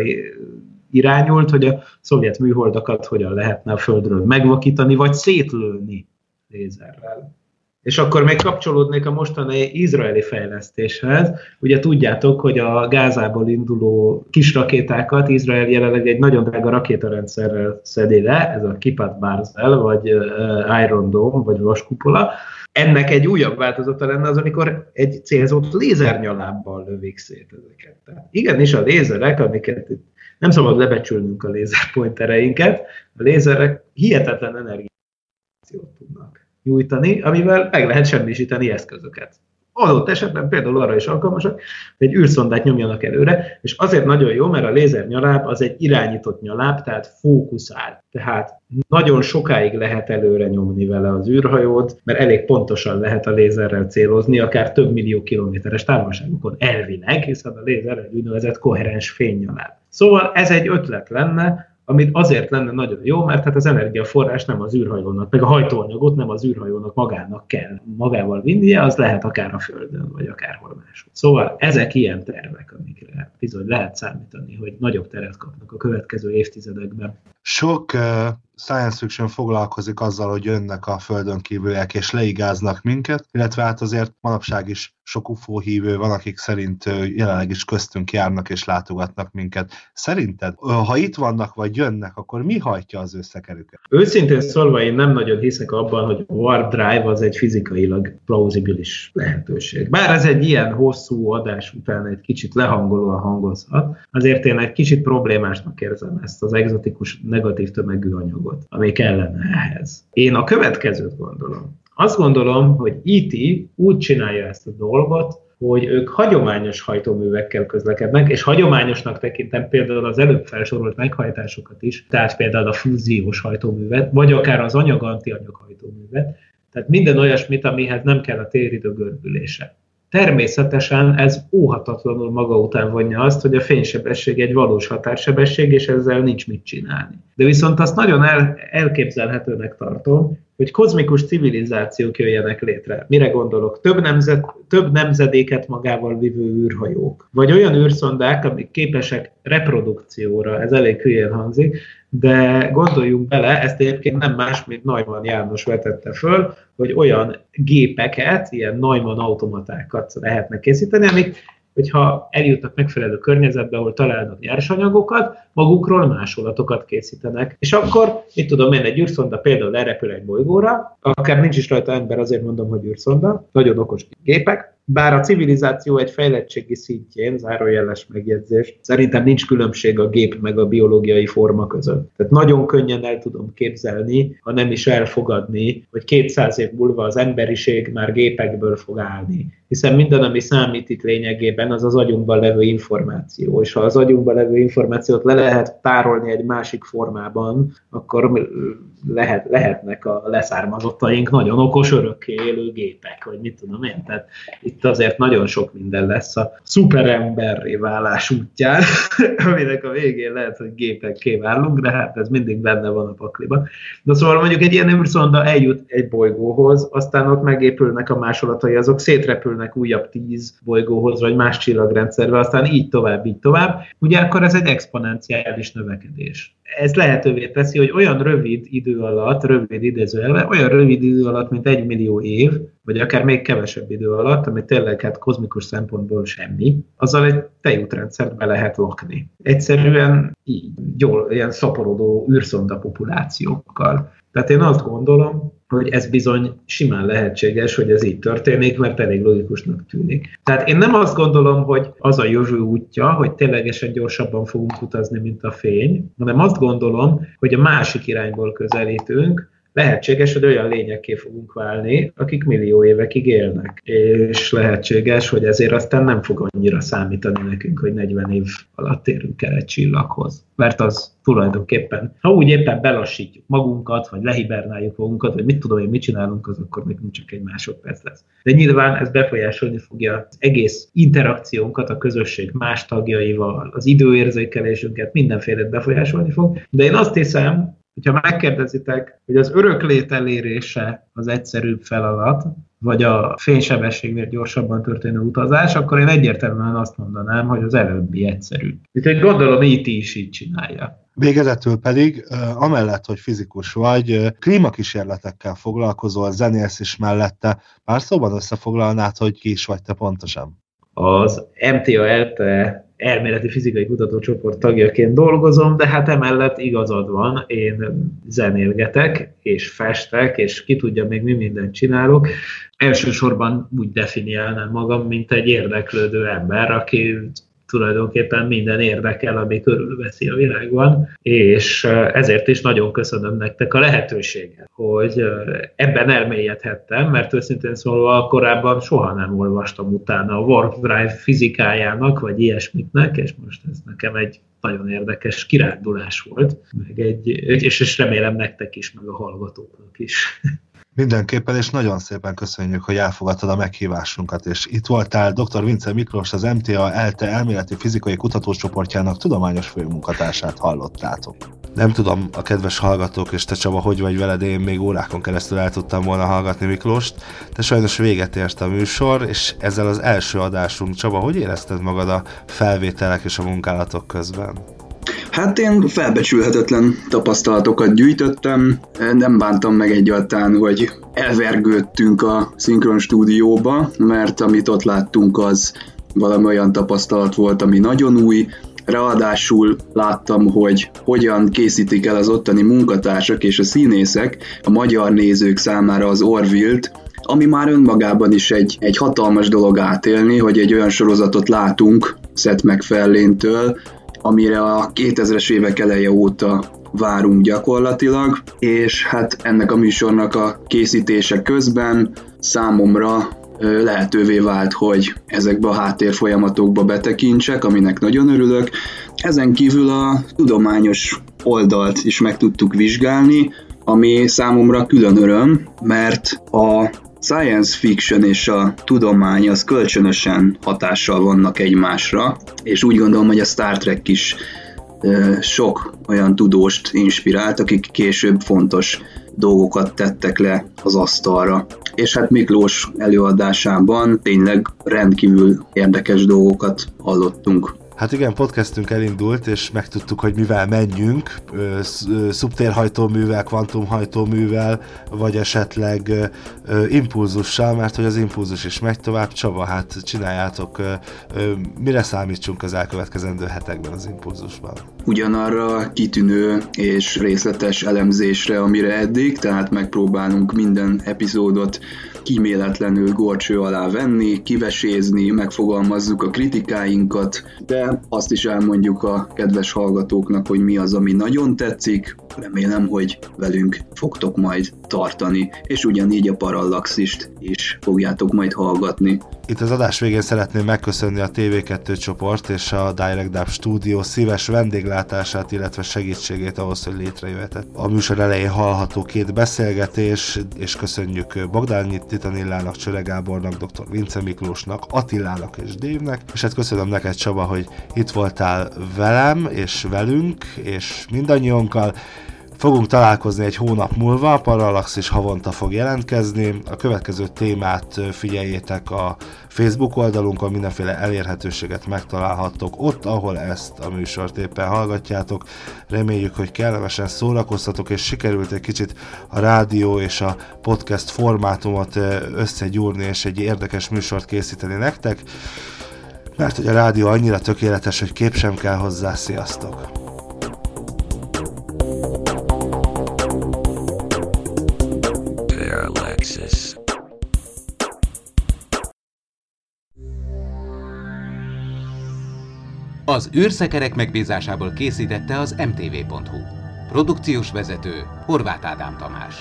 irányult, hogy a szovjet műholdakat hogyan lehetne a Földről megvakítani, vagy szétlőni lézerrel. És akkor még kapcsolódnék a mostani izraeli fejlesztéshez. Ugye tudjátok, hogy a Gázából induló kis rakétákat Izrael jelenleg egy nagyon drága rakétarendszerrel szedi le, ez a Kipat Barzel, vagy Iron Dome, vagy vaskupola. Ennek egy újabb változata lenne az, amikor egy célzott lézernyalábbal lövik szét ezeket. Tehát igenis a lézerek, amiket itt nem szabad lebecsülnünk a lézerpointereinket, a lézerek hihetetlen energiát tudnak nyújtani, amivel meg lehet semmisíteni eszközöket. Adott esetben például arra is alkalmasak, hogy egy űrszondát nyomjanak előre, és azért nagyon jó, mert a lézer nyaláb az egy irányított nyaláb, tehát fókuszál. Tehát nagyon sokáig lehet előre nyomni vele az űrhajót, mert elég pontosan lehet a lézerrel célozni, akár több millió kilométeres távolságokon elvileg, hiszen a lézer egy úgynevezett koherens fénynyaláb. Szóval ez egy ötlet lenne, amit azért lenne nagyon jó, mert hát az energiaforrás nem az űrhajónak, meg a hajtóanyagot nem az űrhajónak magának kell magával vinnie, az lehet akár a Földön, vagy akárhol máshol. Szóval ezek ilyen tervek, amikre bizony lehet számítani, hogy nagyobb teret kapnak a következő évtizedekben. Sok uh, science fiction foglalkozik azzal, hogy jönnek a földön kívüliek és leigáznak minket, illetve hát azért manapság is sok UFO hívő van, akik szerint jelenleg is köztünk járnak és látogatnak minket. Szerinted, ha itt vannak vagy jönnek, akkor mi hajtja az összekerüket? Őszintén szólva én nem nagyon hiszek abban, hogy Warp Drive az egy fizikailag plauzibilis lehetőség. Bár ez egy ilyen hosszú adás után egy kicsit lehangolóan hangozhat, azért én egy kicsit problémásnak érzem ezt az egzotikus negatív tömegű anyagot, ami kellene ehhez. Én a következőt gondolom. Azt gondolom, hogy E.T. úgy csinálja ezt a dolgot, hogy ők hagyományos hajtóművekkel közlekednek, és hagyományosnak tekintem például az előbb felsorolt meghajtásokat is, tehát például a fúziós hajtóművet, vagy akár az anyag-antianyag hajtóművet, tehát minden olyasmit, amihez nem kell a téridő görbülése. Természetesen ez óhatatlanul maga után vonja azt, hogy a fénysebesség egy valós határsebesség, és ezzel nincs mit csinálni. De viszont azt nagyon el, elképzelhetőnek tartom, hogy kozmikus civilizációk jöjjenek létre. Mire gondolok? Több, nemzet, több nemzedéket magával vivő űrhajók. Vagy olyan űrszondák, amik képesek reprodukcióra, ez elég hülyén hangzik, de gondoljunk bele, ezt egyébként nem más, mint Neumann János vetette föl, hogy olyan gépeket, ilyen Neumann automatákat lehetne készíteni, amik hogyha eljutnak megfelelő környezetbe, ahol találnak nyersanyagokat, magukról másolatokat készítenek. És akkor, mit tudom én, egy űrszonda például lerepül egy bolygóra, akár nincs is rajta ember, azért mondom, hogy űrszonda, nagyon okos gépek, bár a civilizáció egy fejlettségi szintjén, zárójeles megjegyzés, szerintem nincs különbség a gép meg a biológiai forma között. Tehát nagyon könnyen el tudom képzelni, ha nem is elfogadni, hogy 200 év múlva az emberiség már gépekből fog állni. Hiszen minden, ami számít itt lényegében, az az agyunkban levő információ. És ha az agyunkban levő információt le lehet tárolni egy másik formában, akkor lehet, lehetnek a leszármazottaink nagyon okos, örökké élő gépek, vagy mit tudom én. Tehát itt azért nagyon sok minden lesz a szuperemberré válás útján, [laughs] aminek a végén lehet, hogy gépekké válunk, de hát ez mindig benne van a pakliban. De szóval mondjuk egy ilyen űrszonda eljut egy bolygóhoz, aztán ott megépülnek a másolatai, azok szétrepülnek kerülnek újabb tíz bolygóhoz, vagy más csillagrendszerbe, aztán így tovább, így tovább, ugye akkor ez egy exponenciális növekedés. Ez lehetővé teszi, hogy olyan rövid idő alatt, rövid idézőjelben, olyan rövid idő alatt, mint egy millió év, vagy akár még kevesebb idő alatt, ami tényleg hát kozmikus szempontból semmi, azzal egy tejútrendszert be lehet lakni. Egyszerűen így, jól, ilyen szaporodó űrszonda populációkkal. Tehát én azt gondolom, hogy ez bizony simán lehetséges, hogy ez így történik, mert elég logikusnak tűnik. Tehát én nem azt gondolom, hogy az a jövő útja, hogy ténylegesen gyorsabban fogunk utazni, mint a fény, hanem azt gondolom, hogy a másik irányból közelítünk, lehetséges, hogy olyan lényekké fogunk válni, akik millió évekig élnek. És lehetséges, hogy ezért aztán nem fog annyira számítani nekünk, hogy 40 év alatt érünk el egy csillaghoz. Mert az tulajdonképpen, ha úgy éppen belassítjuk magunkat, vagy lehibernáljuk magunkat, vagy mit tudom én, mit csinálunk, az akkor még csak egy másodperc lesz. De nyilván ez befolyásolni fogja az egész interakciónkat a közösség más tagjaival, az időérzékelésünket, mindenféle befolyásolni fog. De én azt hiszem, hogyha megkérdezitek, hogy az öröklét elérése az egyszerűbb feladat, vagy a fénysebességnél gyorsabban történő utazás, akkor én egyértelműen azt mondanám, hogy az előbbi egyszerű. Úgyhogy gondolom, így is így csinálja. Végezetül pedig, amellett, hogy fizikus vagy, klímakísérletekkel foglalkozol, zenélsz is mellette. Pár szóban összefoglalnád, hogy ki is vagy te pontosan? Az MTA ELTE elméleti fizikai kutatócsoport tagjaként dolgozom, de hát emellett igazad van, én zenélgetek, és festek, és ki tudja még mi mindent csinálok. Elsősorban úgy definiálnám magam, mint egy érdeklődő ember, aki tulajdonképpen minden érdekel, ami körülveszi a világban, és ezért is nagyon köszönöm nektek a lehetőséget, hogy ebben elmélyedhettem, mert őszintén szólva korábban soha nem olvastam utána a Warp Drive fizikájának, vagy ilyesmiknek, és most ez nekem egy nagyon érdekes kirándulás volt, meg egy, és, és remélem nektek is, meg a hallgatóknak is. [laughs] Mindenképpen, és nagyon szépen köszönjük, hogy elfogadtad a meghívásunkat, és itt voltál dr. Vince Miklós, az MTA ELTE elméleti fizikai kutatócsoportjának tudományos főmunkatársát hallottátok. Nem tudom, a kedves hallgatók, és te Csaba, hogy vagy veled, én még órákon keresztül el tudtam volna hallgatni Miklóst, de sajnos véget ért a műsor, és ezzel az első adásunk. Csaba, hogy érezted magad a felvételek és a munkálatok közben? Hát én felbecsülhetetlen tapasztalatokat gyűjtöttem, nem bántam meg egyáltalán, hogy elvergődtünk a szinkron stúdióba, mert amit ott láttunk az valami olyan tapasztalat volt, ami nagyon új, Ráadásul láttam, hogy hogyan készítik el az ottani munkatársak és a színészek a magyar nézők számára az Orville-t, ami már önmagában is egy, egy hatalmas dolog átélni, hogy egy olyan sorozatot látunk Seth MacFarlane-től, amire a 2000-es évek eleje óta várunk gyakorlatilag, és hát ennek a műsornak a készítése közben számomra lehetővé vált, hogy ezekbe a háttérfolyamatokba betekintsek, aminek nagyon örülök. Ezen kívül a tudományos oldalt is meg tudtuk vizsgálni, ami számomra külön öröm, mert a science fiction és a tudomány az kölcsönösen hatással vannak egymásra, és úgy gondolom, hogy a Star Trek is sok olyan tudóst inspirált, akik később fontos dolgokat tettek le az asztalra. És hát Miklós előadásában tényleg rendkívül érdekes dolgokat hallottunk. Hát igen, podcastünk elindult, és megtudtuk, hogy mivel menjünk, szubtérhajtóművel, kvantumhajtóművel, vagy esetleg impulzussal, mert hogy az impulzus is megy tovább. Csaba, hát csináljátok, mire számítsunk az elkövetkezendő hetekben az impulzusban? Ugyanarra kitűnő és részletes elemzésre, amire eddig, tehát megpróbálunk minden epizódot kíméletlenül gorcső alá venni, kivesézni, megfogalmazzuk a kritikáinkat, de azt is elmondjuk a kedves hallgatóknak, hogy mi az, ami nagyon tetszik, remélem, hogy velünk fogtok majd tartani, és ugyanígy a Parallaxist is fogjátok majd hallgatni. Itt az adás végén szeretném megköszönni a TV2 csoport és a Direct Dub Studio szíves vendéglátását, illetve segítségét ahhoz, hogy létrejöhetett. A műsor elején hallható két beszélgetés, és köszönjük Bogdányi Titanillának, Csöre Gábornak, dr. Vince Miklósnak, Attilának és Dévnek, és hát köszönöm neked Csaba, hogy itt voltál velem és velünk, és mindannyiunkkal. Fogunk találkozni egy hónap múlva, Parallax is havonta fog jelentkezni. A következő témát figyeljétek a Facebook oldalunkon, mindenféle elérhetőséget megtalálhattok ott, ahol ezt a műsort éppen hallgatjátok. Reméljük, hogy kellemesen szórakoztatok, és sikerült egy kicsit a rádió és a podcast formátumot összegyúrni, és egy érdekes műsort készíteni nektek. Mert hogy a rádió annyira tökéletes, hogy kép sem kell hozzá. Sziasztok! Az űrszekerek megbízásából készítette az mtv.hu. Produkciós vezető Horváth Ádám Tamás.